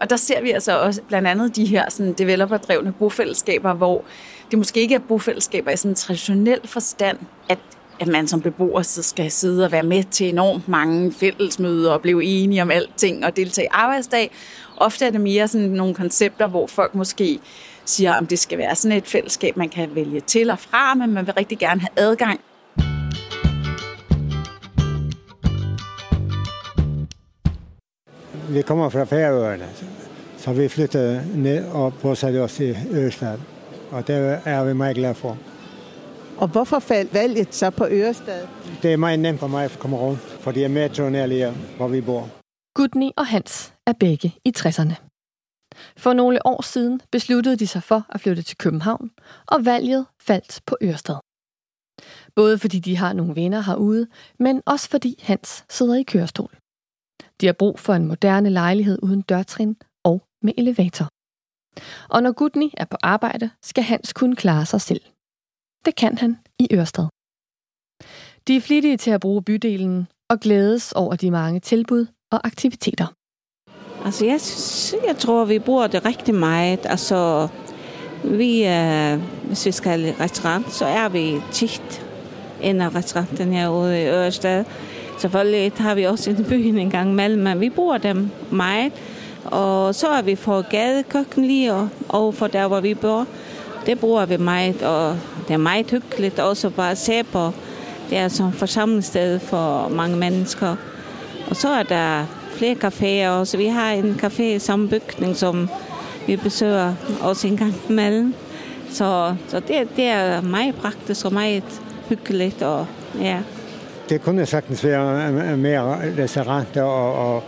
Og der ser vi altså også blandt andet de her sådan developerdrevne bofællesskaber, hvor det måske ikke er bofællesskaber i sådan en traditionel forstand, at at man som beboer skal sidde og være med til enormt mange fællesmøder og blive enige om alting og deltage i arbejdsdag. Ofte er det mere sådan nogle koncepter, hvor folk måske siger, om det skal være sådan et fællesskab, man kan vælge til og fra, men man vil rigtig gerne have adgang. Vi kommer fra Færøerne, så vi flyttede ned og bosatte os i Ørestad. Og det er vi meget glade for. Og hvorfor faldt valget så på Ørestad? Det er meget nemt for mig at komme rundt, fordi jeg er mere lige, hvor vi bor. Gudni og Hans er begge i 60'erne. For nogle år siden besluttede de sig for at flytte til København, og valget faldt på Ørsted. Både fordi de har nogle venner herude, men også fordi Hans sidder i kørestol. De har brug for en moderne lejlighed uden dørtrin og med elevator. Og når Gudni er på arbejde, skal Hans kunne klare sig selv. Det kan han i Ørsted. De er flittige til at bruge bydelen og glædes over de mange tilbud og aktiviteter. Altså, jeg, jeg tror, vi bruger det rigtig meget. Altså, vi, øh, hvis vi skal i restaurant, så er vi tit en af restauranten herude i Ørsted. Selvfølgelig har vi også en byen en gang imellem, men vi bruger dem meget. Og så er vi for gadekøkken lige og, og for der, hvor vi bor. Det bruger vi meget, og det er meget hyggeligt også bare at se på. Det er som forsamlingssted for mange mennesker. Og så er der flere caféer også. Vi har en café i samme bygning, som vi besøger også en gang imellem. Så, så det, det er meget praktisk og meget hyggeligt. Og, ja. Det kunne sagtens være øh, mere restauranter, og, og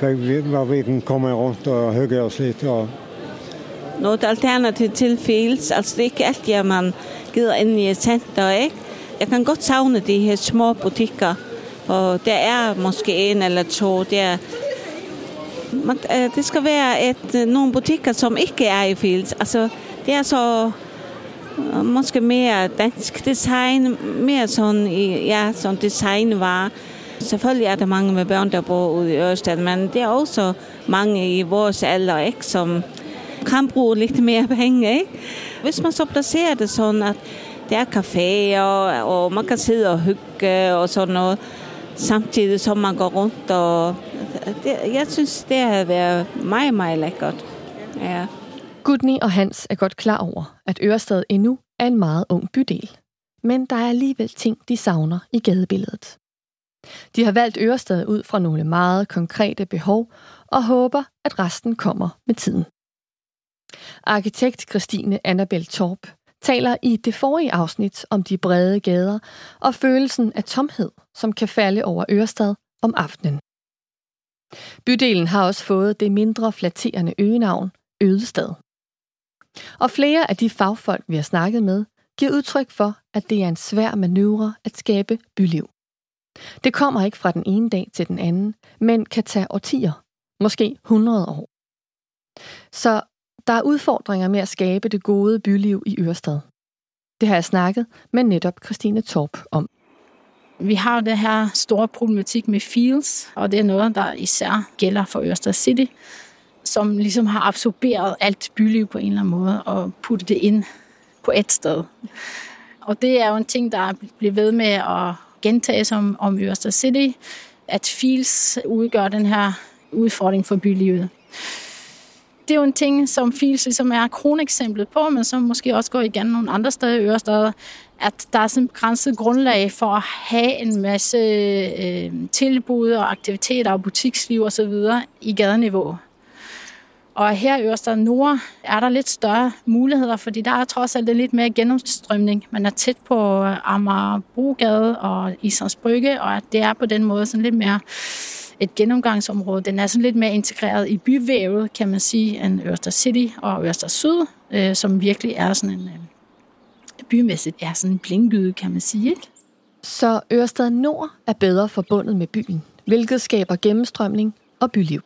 hvor vi kan komme rundt og hygge os lidt. Og... Noget alternativ til Fields. Altså det er ikke altid, at man gider ind i et center, ikke? Jeg kan godt savne de her små butikker, og der er måske en eller to. Der, man, øh, det skal være et, øh, nogle butikker, som ikke er i Fields. Altså, det er så øh, måske mere dansk design, mere sådan, ja, sådan var. Selvfølgelig er der mange med børn, der bor ude i Ørsted, men det er også mange i vores alder, ikke, som kan bruge lidt mere penge. Ikke? Hvis man så placerer det sådan, at det er caféer, og man kan sidde og hygge og sådan noget, samtidig som man går rundt. Og det, jeg synes, det har været meget, meget lækkert. Ja. Gudni og Hans er godt klar over, at Ørestad endnu er en meget ung bydel. Men der er alligevel ting, de savner i gadebilledet. De har valgt Ørestad ud fra nogle meget konkrete behov og håber, at resten kommer med tiden. Arkitekt Christine Annabel Torp taler i det forrige afsnit om de brede gader og følelsen af tomhed, som kan falde over Ørestad om aftenen. Bydelen har også fået det mindre flatterende øgenavn Ødestad. Og flere af de fagfolk, vi har snakket med, giver udtryk for, at det er en svær manøvre at skabe byliv. Det kommer ikke fra den ene dag til den anden, men kan tage årtier, måske 100 år. Så der er udfordringer med at skabe det gode byliv i Ørestad. Det har jeg snakket med netop Christine Torp om. Vi har det her store problematik med fields, og det er noget, der især gælder for Ørestad City, som ligesom har absorberet alt byliv på en eller anden måde og puttet det ind på et sted. Og det er jo en ting, der bliver ved med at gentage som om Ørestad City, at fields udgør den her udfordring for bylivet det er jo en ting, som Fils ligesom er kroneksemplet på, men som måske også går igen nogle andre steder i Ørestad, at der er sådan et begrænset grundlag for at have en masse øh, tilbud og aktiviteter og butiksliv osv. i gadeniveau. Og her i Ørestad Nord er der lidt større muligheder, fordi der er trods alt lidt mere gennemstrømning. Man er tæt på Amager Brogade og Islands Brygge, og det er på den måde sådan lidt mere et gennemgangsområde. Den er sådan lidt mere integreret i byvævet, kan man sige, end Ørstad City og Ørstad Syd, øh, som virkelig er sådan en øh, bymæssigt er sådan en blindgyde, kan man sige. Ikke? Så Ørestad Nord er bedre forbundet med byen, hvilket skaber gennemstrømning og byliv.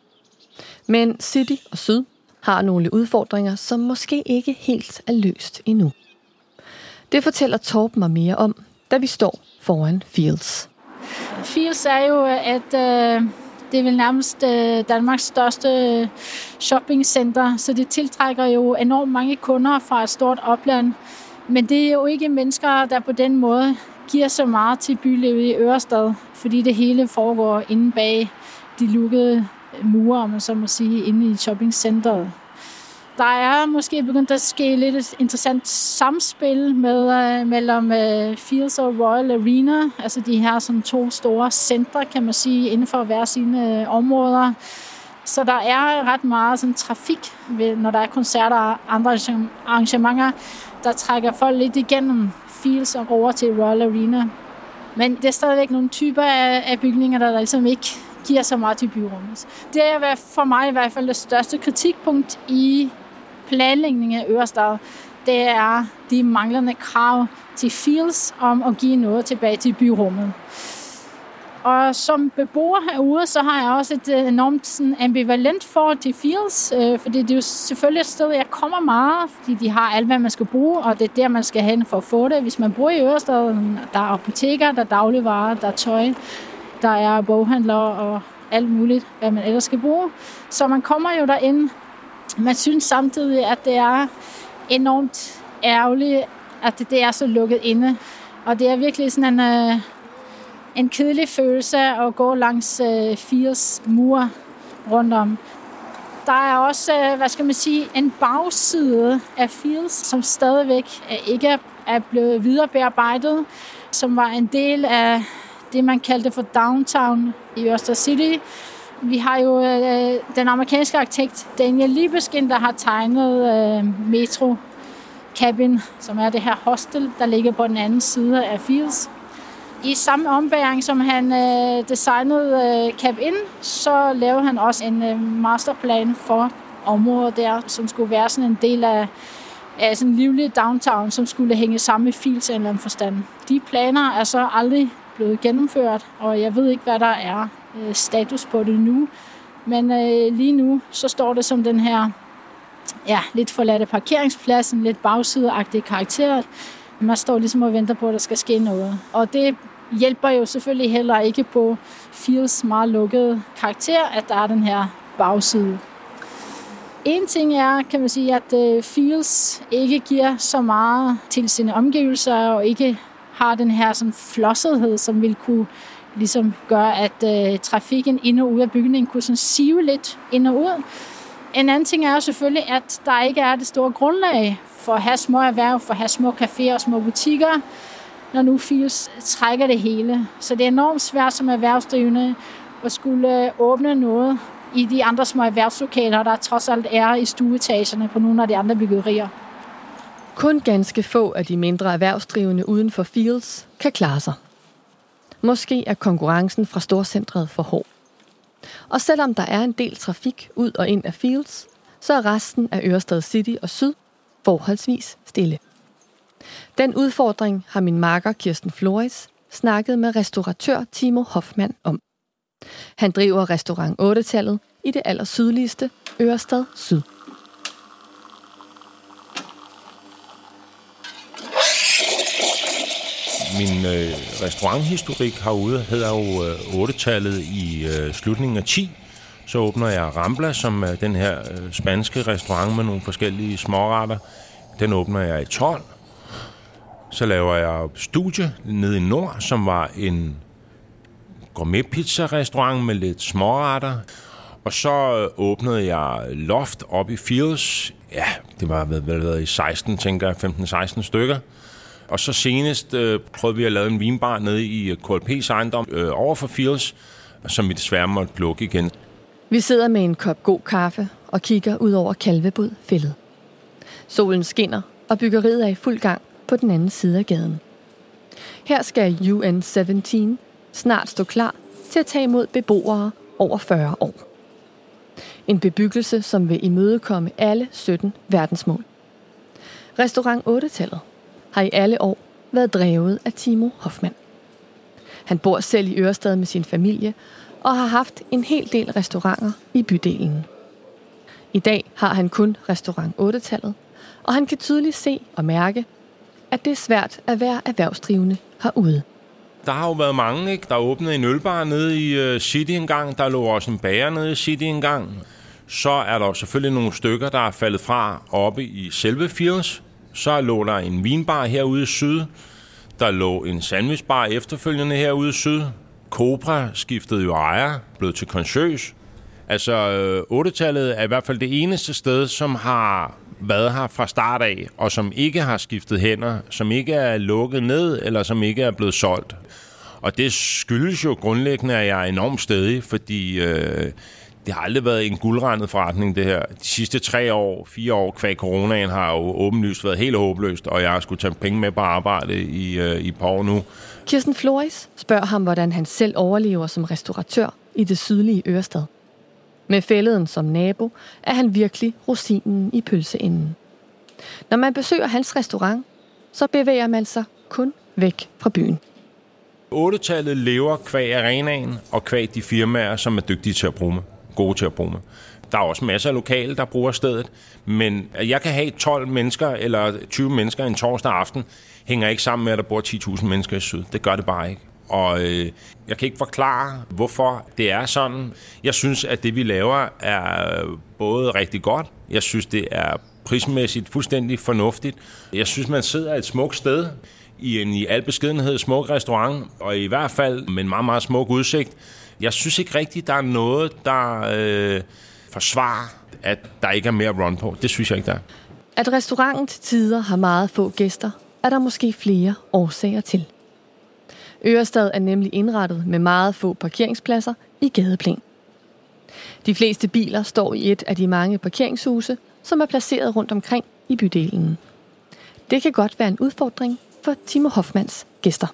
Men City og Syd har nogle udfordringer, som måske ikke helt er løst endnu. Det fortæller Torben mig mere om, da vi står foran Fields. Fields er jo et, øh, det er vel nærmest øh, Danmarks største øh, shoppingcenter, så det tiltrækker jo enormt mange kunder fra et stort opland. Men det er jo ikke mennesker, der på den måde giver så meget til bylivet i Ørestad, fordi det hele foregår inde bag de lukkede mure, om man så må sige, inde i shoppingcenteret. Der er måske begyndt at ske lidt et interessant samspil med, øh, mellem øh, Fields og Royal Arena, altså de her sådan, to store centre, kan man sige, inden for hver sine øh, områder. Så der er ret meget sådan, trafik, ved, når der er koncerter og andre arrangementer, der trækker folk lidt igennem Fields og over til Royal Arena. Men det er stadigvæk nogle typer af, af bygninger, der, der ligesom ikke giver så meget til byrummet. Det er for mig i hvert fald det største kritikpunkt i planlægningen af Ørestad. Det er de manglende krav til Fields om at give noget tilbage til byrummet. Og som beboer herude, så har jeg også et øh, enormt sådan, ambivalent forhold til Fields, øh, fordi det er jo selvfølgelig et sted, jeg kommer meget, fordi de har alt, hvad man skal bruge, og det er der, man skal hen for at få det. Hvis man bor i Ørestad, der er apoteker, der er dagligvarer, der er tøj, der er boghandlere og alt muligt, hvad man ellers skal bruge. Så man kommer jo derind. Man synes samtidig, at det er enormt ærgerligt, at det er så lukket inde. Og det er virkelig sådan en... Øh, en kedelig følelse at gå langs øh, Firs mur rundt om. Der er også, øh, hvad skal man sige, en bagside af Fields, som stadigvæk øh, ikke er blevet viderebearbejdet, som var en del af det, man kaldte for downtown i Øster City. Vi har jo øh, den amerikanske arkitekt Daniel Libeskind, der har tegnet øh, Metro Cabin, som er det her hostel, der ligger på den anden side af Fields. I samme ombæring, som han øh, designede øh, Cap In, så lavede han også en øh, masterplan for området der, som skulle være sådan en del af, af sådan en livlig downtown, som skulle hænge sammen med Fields en eller anden forstand. De planer er så aldrig blevet gennemført, og jeg ved ikke, hvad der er øh, status på det nu. Men øh, lige nu, så står det som den her ja, lidt forladte parkeringsplads, en lidt bagsideagtig karakter. Man står ligesom og venter på, at der skal ske noget. Og det hjælper jo selvfølgelig heller ikke på Fields meget lukkede karakter, at der er den her bagside. En ting er, kan man sige, at øh, Fields ikke giver så meget til sine omgivelser, og ikke har den her sådan flossethed, som vil kunne ligesom gør, at øh, trafikken ind og ud af bygningen kunne sådan sive lidt ind og ud. En anden ting er jo selvfølgelig, at der ikke er det store grundlag for at have små erhverv, for at have små caféer og små butikker, når nu Fields trækker det hele. Så det er enormt svært som erhvervsdrivende at skulle øh, åbne noget i de andre små erhvervslokaler, der trods alt er i stueetagerne på nogle af de andre byggerier. Kun ganske få af de mindre erhvervsdrivende uden for Fields kan klare sig. Måske er konkurrencen fra storcentret for hård. Og selvom der er en del trafik ud og ind af Fields, så er resten af Ørestad City og Syd forholdsvis stille. Den udfordring har min marker Kirsten Flores snakket med restauratør Timo Hoffmann om. Han driver restaurant 8-tallet i det allersydligste Ørestad Syd. Min øh, restauranthistorik herude hedder jo øh, 8-tallet i øh, slutningen af 10. Så åbner jeg Rambla, som er den her øh, spanske restaurant med nogle forskellige småretter. Den åbner jeg i 12. Så laver jeg studie nede i Nord, som var en gourmet-pizza-restaurant med lidt småretter. Og så øh, åbnede jeg Loft op i Fields. Ja, det var været, vel i 16, tænker jeg, 15-16 stykker. Og så senest øh, prøvede vi at lave en vinbar nede i øh, KLP's ejendom øh, over for Fields, som vi desværre måtte lukke igen. Vi sidder med en kop god kaffe og kigger ud over Kalvebod fældet. Solen skinner, og byggeriet er i fuld gang på den anden side af gaden. Her skal UN-17 snart stå klar til at tage imod beboere over 40 år. En bebyggelse, som vil imødekomme alle 17 verdensmål. Restaurant 8-tallet har i alle år været drevet af Timo Hoffmann. Han bor selv i Ørestad med sin familie og har haft en hel del restauranter i bydelen. I dag har han kun restaurant 8-tallet, og han kan tydeligt se og mærke, at det er svært at være erhvervsdrivende herude. Der har jo været mange, ikke? Der åbnede en ølbar nede i øh, City engang. Der lå også en bager nede i City engang. Så er der selvfølgelig nogle stykker, der er faldet fra oppe i selve Fields. Så lå der en vinbar herude i syd. Der lå en sandwichbar efterfølgende herude i syd. Cobra skiftede jo ejer, blev til Concierge. Altså, øh, 8-tallet er i hvert fald det eneste sted, som har været her fra start af, og som ikke har skiftet hænder, som ikke er lukket ned, eller som ikke er blevet solgt. Og det skyldes jo grundlæggende, at jeg er enormt stedig, fordi øh, det har aldrig været en guldrendet forretning, det her. De sidste tre år, fire år kvæg coronaen har jo åbenlyst været helt håbløst, og jeg har skulle tage penge med på arbejde i, øh, i et par år nu. Kirsten Flores spørger ham, hvordan han selv overlever som restauratør i det sydlige Ørestad. Med fælleden som nabo er han virkelig rosinen i pølseenden. Når man besøger hans restaurant, så bevæger man sig kun væk fra byen. 8-tallet lever kvæg arenaen og kvæg de firmaer, som er dygtige til at bruge med. Gode til at bruge mig. Der er også masser af lokale, der bruger stedet, men at jeg kan have 12 mennesker eller 20 mennesker en torsdag aften, hænger ikke sammen med, at der bor 10.000 mennesker i syd. Det gør det bare ikke. Og øh, jeg kan ikke forklare, hvorfor det er sådan. Jeg synes, at det vi laver er både rigtig godt. Jeg synes, det er prismæssigt fuldstændig fornuftigt. Jeg synes, man sidder et smukt sted i en i al beskedenhed smuk restaurant, og i hvert fald med en meget, meget smuk udsigt. Jeg synes ikke rigtigt, der er noget, der øh, forsvarer, at der ikke er mere run på. Det synes jeg ikke, der er. At restauranten til tider har meget få gæster, er der måske flere årsager til. Ørestad er nemlig indrettet med meget få parkeringspladser i gadeplan. De fleste biler står i et af de mange parkeringshuse, som er placeret rundt omkring i bydelen. Det kan godt være en udfordring for Timo Hoffmans gæster.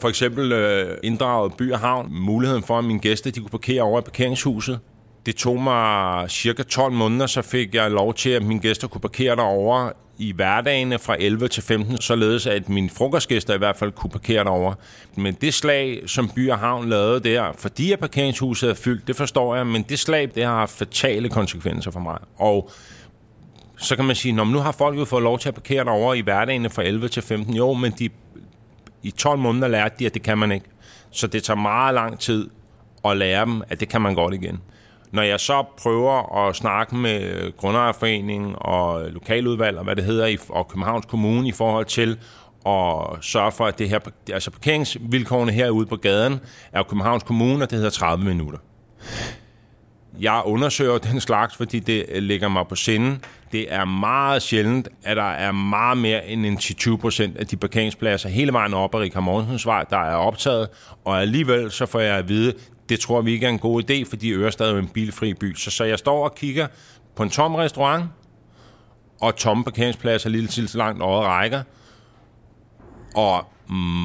For eksempel øh, inddraget by og havn muligheden for, at mine gæster de kunne parkere over i parkeringshuset. Det tog mig cirka 12 måneder, så fik jeg lov til, at mine gæster kunne parkere derovre i hverdagene fra 11 til 15, således at mine frokostgæster i hvert fald kunne parkere derovre. Men det slag, som By og Havn lavede der, fordi at parkeringshuset er fyldt, det forstår jeg, men det slag, det har haft fatale konsekvenser for mig. Og så kan man sige, når nu har folk jo fået lov til at parkere derovre i hverdagene fra 11 til 15. Jo, men de, i 12 måneder lærte de, at det kan man ikke. Så det tager meget lang tid at lære dem, at det kan man godt igen. Når jeg så prøver at snakke med Grundejerforeningen og lokaludvalg og hvad det hedder, og Københavns Kommune i forhold til at sørge for, at det her, altså parkeringsvilkårene herude på gaden er Københavns Kommune, og det hedder 30 minutter. Jeg undersøger den slags, fordi det øh, ligger mig på sinde. Det er meget sjældent, at der er meget mere end en 20 procent af de parkeringspladser hele vejen op ad Rikard Mortensens vej, der er optaget. Og alligevel så får jeg at vide, det tror vi ikke er en god idé, fordi Ørestad er en bilfri by. Så, så jeg står og kigger på en tom restaurant, og tomme parkeringspladser lige til langt over rækker, og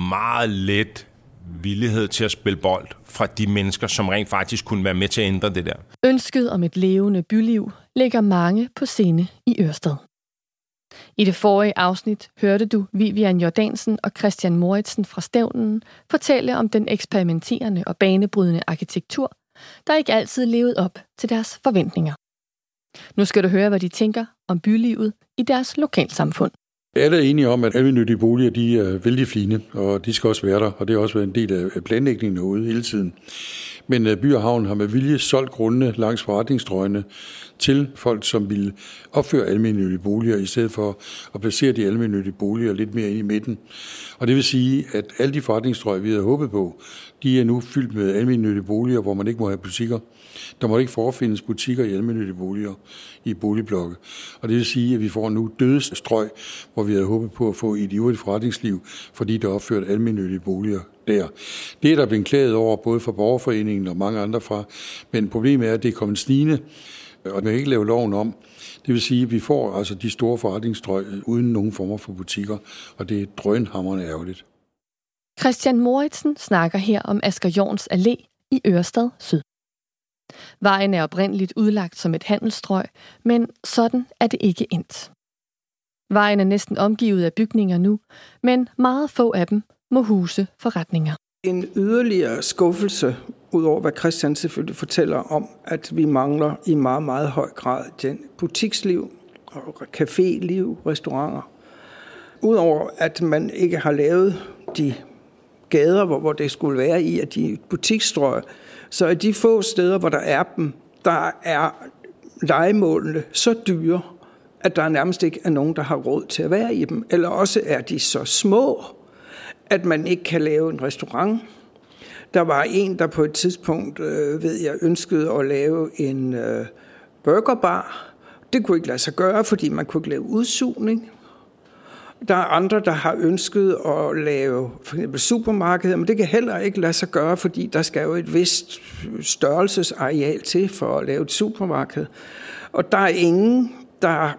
meget let villighed til at spille bold fra de mennesker, som rent faktisk kunne være med til at ændre det der. Ønsket om et levende byliv ligger mange på scene i Ørsted. I det forrige afsnit hørte du Vivian Jordansen og Christian Moritsen fra Stævnen fortælle om den eksperimenterende og banebrydende arkitektur, der ikke altid levede op til deres forventninger. Nu skal du høre, hvad de tænker om bylivet i deres lokalsamfund. Alle er enige om, at almindelige boliger de er vældig fine, og de skal også være der, og det har også været en del af planlægningen herude hele tiden. Men øh, By og Havn har med vilje solgt grundene langs forretningsstrøgene til folk, som vil opføre almindelige boliger, i stedet for at placere de almindelige boliger lidt mere ind i midten. Og det vil sige, at alle de forretningsstrøg, vi havde håbet på, de er nu fyldt med almindelige boliger, hvor man ikke må have butikker. Der må ikke forefindes butikker i almindelige boliger i boligblokke. Og det vil sige, at vi får nu døde strøg, hvor vi havde håbet på at få et ivrigt forretningsliv, fordi der er opført almindelige boliger der. Det er der blevet klaget over, både fra borgerforeningen og mange andre fra. Men problemet er, at det er kommet snigende, og man kan ikke lave loven om. Det vil sige, at vi får altså de store forretningsstrøg uden nogen former for butikker, og det er drønhammerende ærgerligt. Christian Moritsen snakker her om Asger Jorns Allé i Ørestad Syd. Vejen er oprindeligt udlagt som et handelsstrøg, men sådan er det ikke endt. Vejen er næsten omgivet af bygninger nu, men meget få af dem må huse forretninger. En yderligere skuffelse, udover hvad Christian selvfølgelig fortæller om, at vi mangler i meget, meget høj grad den butiksliv, og caféliv, restauranter. Udover at man ikke har lavet de gader, hvor, hvor det skulle være i, at de butiksstrøg, så er de få steder, hvor der er dem, der er legemålene så dyre, at der nærmest ikke er nogen, der har råd til at være i dem. Eller også er de så små, at man ikke kan lave en restaurant. Der var en, der på et tidspunkt, øh, ved jeg, ønskede at lave en øh, burgerbar. Det kunne ikke lade sig gøre, fordi man kunne ikke lave udsugning. Der er andre, der har ønsket at lave for eksempel supermarkeder, men det kan heller ikke lade sig gøre, fordi der skal jo et vist størrelsesareal til for at lave et supermarked. Og der er ingen, der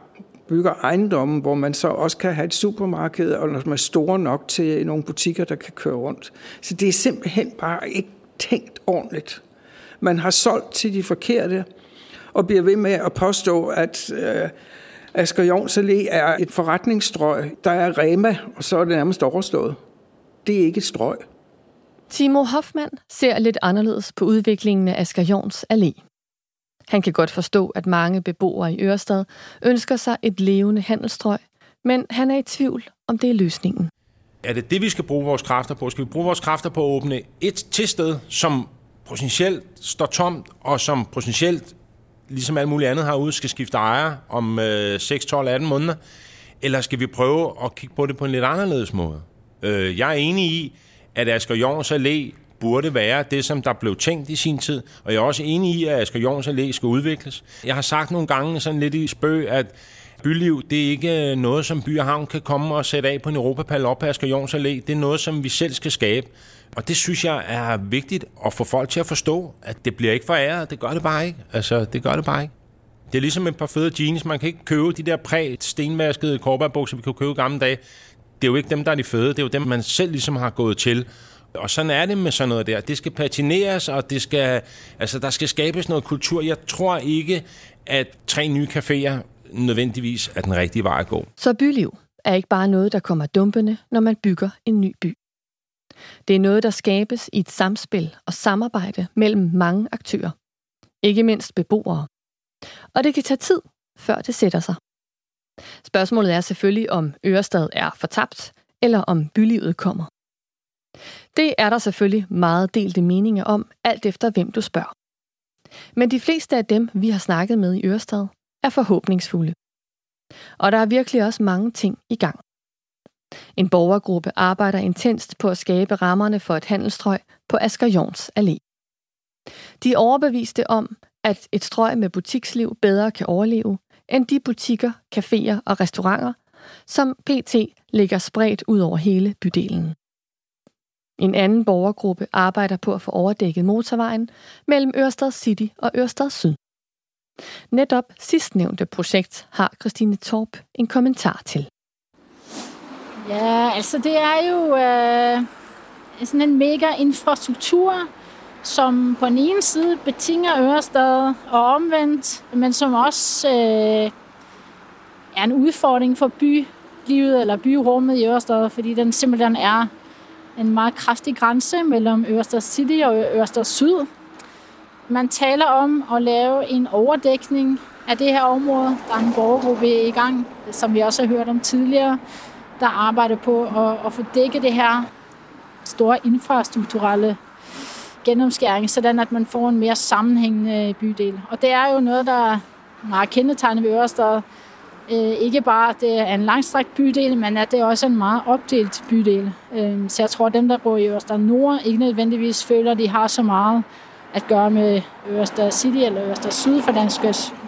bygger ejendommen, hvor man så også kan have et supermarked, og når man er store nok til nogle butikker, der kan køre rundt. Så det er simpelthen bare ikke tænkt ordentligt. man har solgt til de forkerte, og bliver ved med at påstå, at øh, Asger Jons Allé er et forretningsstrøg. Der er Rema, og så er det nærmest overstået. Det er ikke et strøg. Timo Hoffmann ser lidt anderledes på udviklingen af Asger Jorns Allé. Han kan godt forstå, at mange beboere i Ørestad ønsker sig et levende handelstrøg, men han er i tvivl, om det er løsningen. Er det det, vi skal bruge vores kræfter på? Skal vi bruge vores kræfter på at åbne et tilsted, som potentielt står tomt, og som potentielt, ligesom alt muligt andet herude, skal skifte ejer om øh, 6, 12, 18 måneder? Eller skal vi prøve at kigge på det på en lidt anderledes måde? Øh, jeg er enig i, at Asger Jorns Allé burde være det, som der blev tænkt i sin tid. Og jeg er også enig i, at Asger Jorns Allé skal udvikles. Jeg har sagt nogle gange sådan lidt i spøg, at byliv, det er ikke øh, noget, som by og havn kan komme og sætte af på en Europapal op på Asger Jorns Allé. Det er noget, som vi selv skal skabe. Og det synes jeg er vigtigt at få folk til at forstå, at det bliver ikke foræret. Det gør det bare ikke. Altså, det gør det bare ikke. Det er ligesom et par fede jeans. Man kan ikke købe de der præ stenvaskede korberbukser, vi kunne købe gamle dage. Det er jo ikke dem, der er de fede. Det er jo dem, man selv ligesom har gået til. Og sådan er det med sådan noget der. Det skal patineres, og det skal, altså, der skal skabes noget kultur. Jeg tror ikke, at tre nye caféer nødvendigvis er den rigtige vej at gå. Så byliv er ikke bare noget, der kommer dumpende, når man bygger en ny by. Det er noget, der skabes i et samspil og samarbejde mellem mange aktører. Ikke mindst beboere. Og det kan tage tid, før det sætter sig. Spørgsmålet er selvfølgelig, om Ørestad er fortabt, eller om bylivet kommer. Det er der selvfølgelig meget delte meninger om, alt efter hvem du spørger. Men de fleste af dem, vi har snakket med i Ørestad, er forhåbningsfulde. Og der er virkelig også mange ting i gang. En borgergruppe arbejder intenst på at skabe rammerne for et handelstrøg på Asger Jorns Allé. De er overbeviste om, at et strøg med butiksliv bedre kan overleve end de butikker, caféer og restauranter, som PT ligger spredt ud over hele bydelen. En anden borgergruppe arbejder på at få overdækket motorvejen mellem Ørestad City og Ørestad Syd. Netop sidstnævnte projekt har Christine Torp en kommentar til. Ja, altså det er jo øh, sådan en mega infrastruktur, som på den ene side betinger Ørestad og omvendt, men som også øh, er en udfordring for bylivet eller byrummet i Ørestad, fordi den simpelthen er en meget kraftig grænse mellem Ørestad City og Ørestad Syd. Man taler om at lave en overdækning af det her område. Der er en borgergruppe i gang, som vi også har hørt om tidligere, der arbejder på at, at få dækket det her store infrastrukturelle gennemskæring, sådan at man får en mere sammenhængende øh, bydel. Og det er jo noget, der er meget kendetegnet ved Ørestad. Øh, ikke bare, at det er en langstrakt bydel, men at det er også en meget opdelt bydel. Øhm, så jeg tror, at dem, der bor i Ørestad Nord, ikke nødvendigvis føler, at de har så meget at gøre med Ørestad City eller Ørestad Syd for den,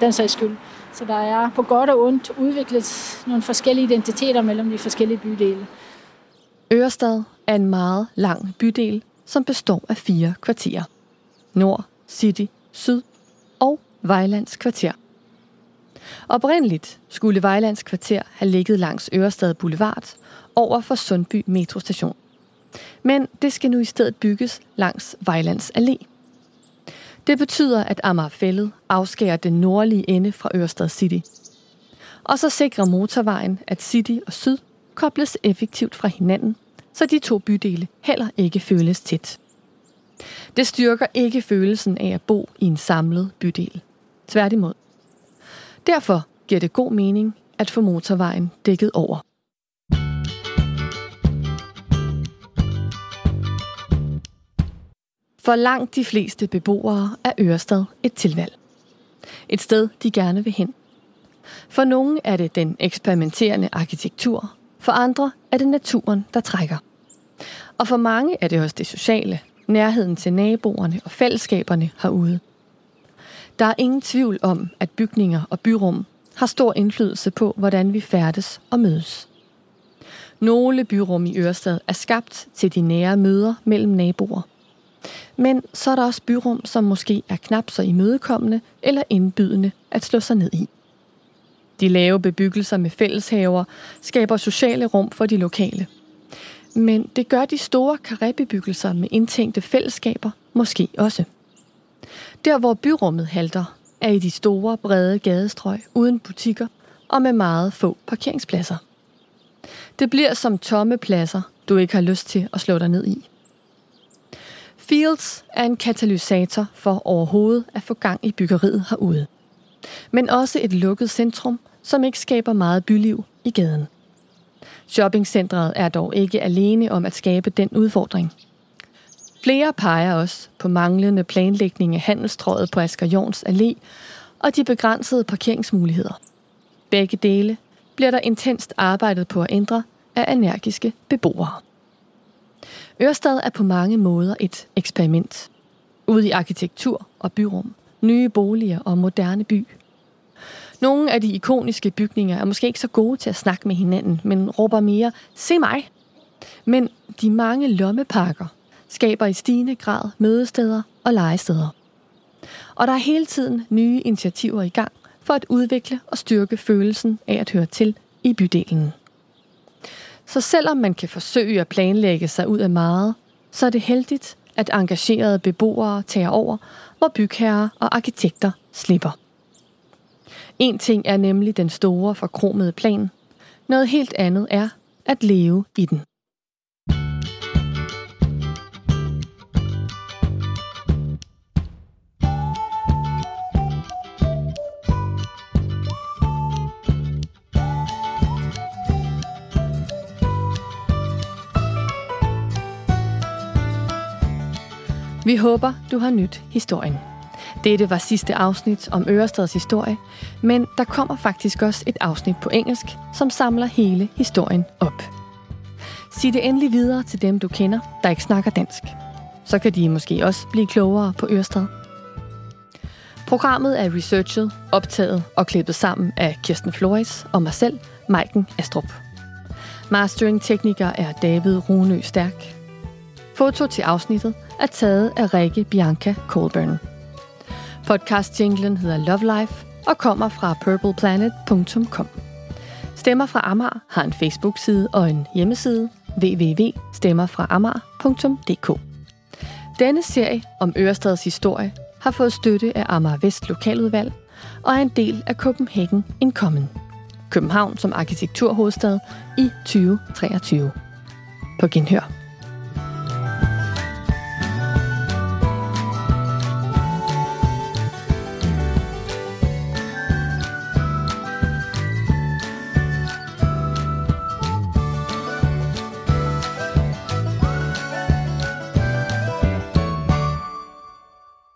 den sags skyld. Så der er på godt og ondt udviklet nogle forskellige identiteter mellem de forskellige bydele. Ørestad er en meget lang bydel, som består af fire kvarterer. Nord, City, Syd og Vejlands kvarter. Oprindeligt skulle Vejlands kvarter have ligget langs Ørestad Boulevard over for Sundby metrostation. Men det skal nu i stedet bygges langs Vejlands Allé. Det betyder, at Amagerfællet afskærer den nordlige ende fra Ørestad City. Og så sikrer motorvejen, at City og Syd kobles effektivt fra hinanden, så de to bydele heller ikke føles tæt. Det styrker ikke følelsen af at bo i en samlet bydel. Tværtimod. Derfor giver det god mening at få motorvejen dækket over. For langt de fleste beboere er Ørestad et tilvalg. Et sted, de gerne vil hen. For nogle er det den eksperimenterende arkitektur, for andre er det naturen, der trækker. Og for mange er det også det sociale, nærheden til naboerne og fællesskaberne herude. Der er ingen tvivl om, at bygninger og byrum har stor indflydelse på, hvordan vi færdes og mødes. Nogle byrum i Ørestad er skabt til de nære møder mellem naboer – men så er der også byrum, som måske er knap så imødekommende eller indbydende at slå sig ned i. De lave bebyggelser med fælleshaver skaber sociale rum for de lokale. Men det gør de store karébebyggelser med indtænkte fællesskaber måske også. Der, hvor byrummet halter, er i de store, brede gadestrøg uden butikker og med meget få parkeringspladser. Det bliver som tomme pladser, du ikke har lyst til at slå dig ned i. Fields er en katalysator for overhovedet at få gang i byggeriet herude. Men også et lukket centrum, som ikke skaber meget byliv i gaden. Shoppingcentret er dog ikke alene om at skabe den udfordring. Flere peger også på manglende planlægning af handelstrøget på Asger Jorns Allé og de begrænsede parkeringsmuligheder. Begge dele bliver der intenst arbejdet på at ændre af energiske beboere. Ørestad er på mange måder et eksperiment. Ude i arkitektur og byrum, nye boliger og moderne by. Nogle af de ikoniske bygninger er måske ikke så gode til at snakke med hinanden, men råber mere, se mig! Men de mange lommepakker skaber i stigende grad mødesteder og legesteder. Og der er hele tiden nye initiativer i gang for at udvikle og styrke følelsen af at høre til i bydelen. Så selvom man kan forsøge at planlægge sig ud af meget, så er det heldigt, at engagerede beboere tager over, hvor bygherrer og arkitekter slipper. En ting er nemlig den store forkromede plan. Noget helt andet er at leve i den. Vi håber, du har nyt historien. Dette var sidste afsnit om Ørestads historie, men der kommer faktisk også et afsnit på engelsk, som samler hele historien op. Sig det endelig videre til dem, du kender, der ikke snakker dansk. Så kan de måske også blive klogere på Ørestad. Programmet er researchet, optaget og klippet sammen af Kirsten Flores og mig selv, Maiken Astrup. Mastering-tekniker er David Runø Stærk. Foto til afsnittet er taget af Rikke Bianca Colburn. podcast hedder Love Life og kommer fra purpleplanet.com. Stemmer fra Amager har en Facebook-side og en hjemmeside www.stemmerfraamager.dk. Denne serie om Ørestads historie har fået støtte af Amager Vest Lokaludvalg og er en del af Copenhagen in København som arkitekturhovedstad i 2023. På genhør.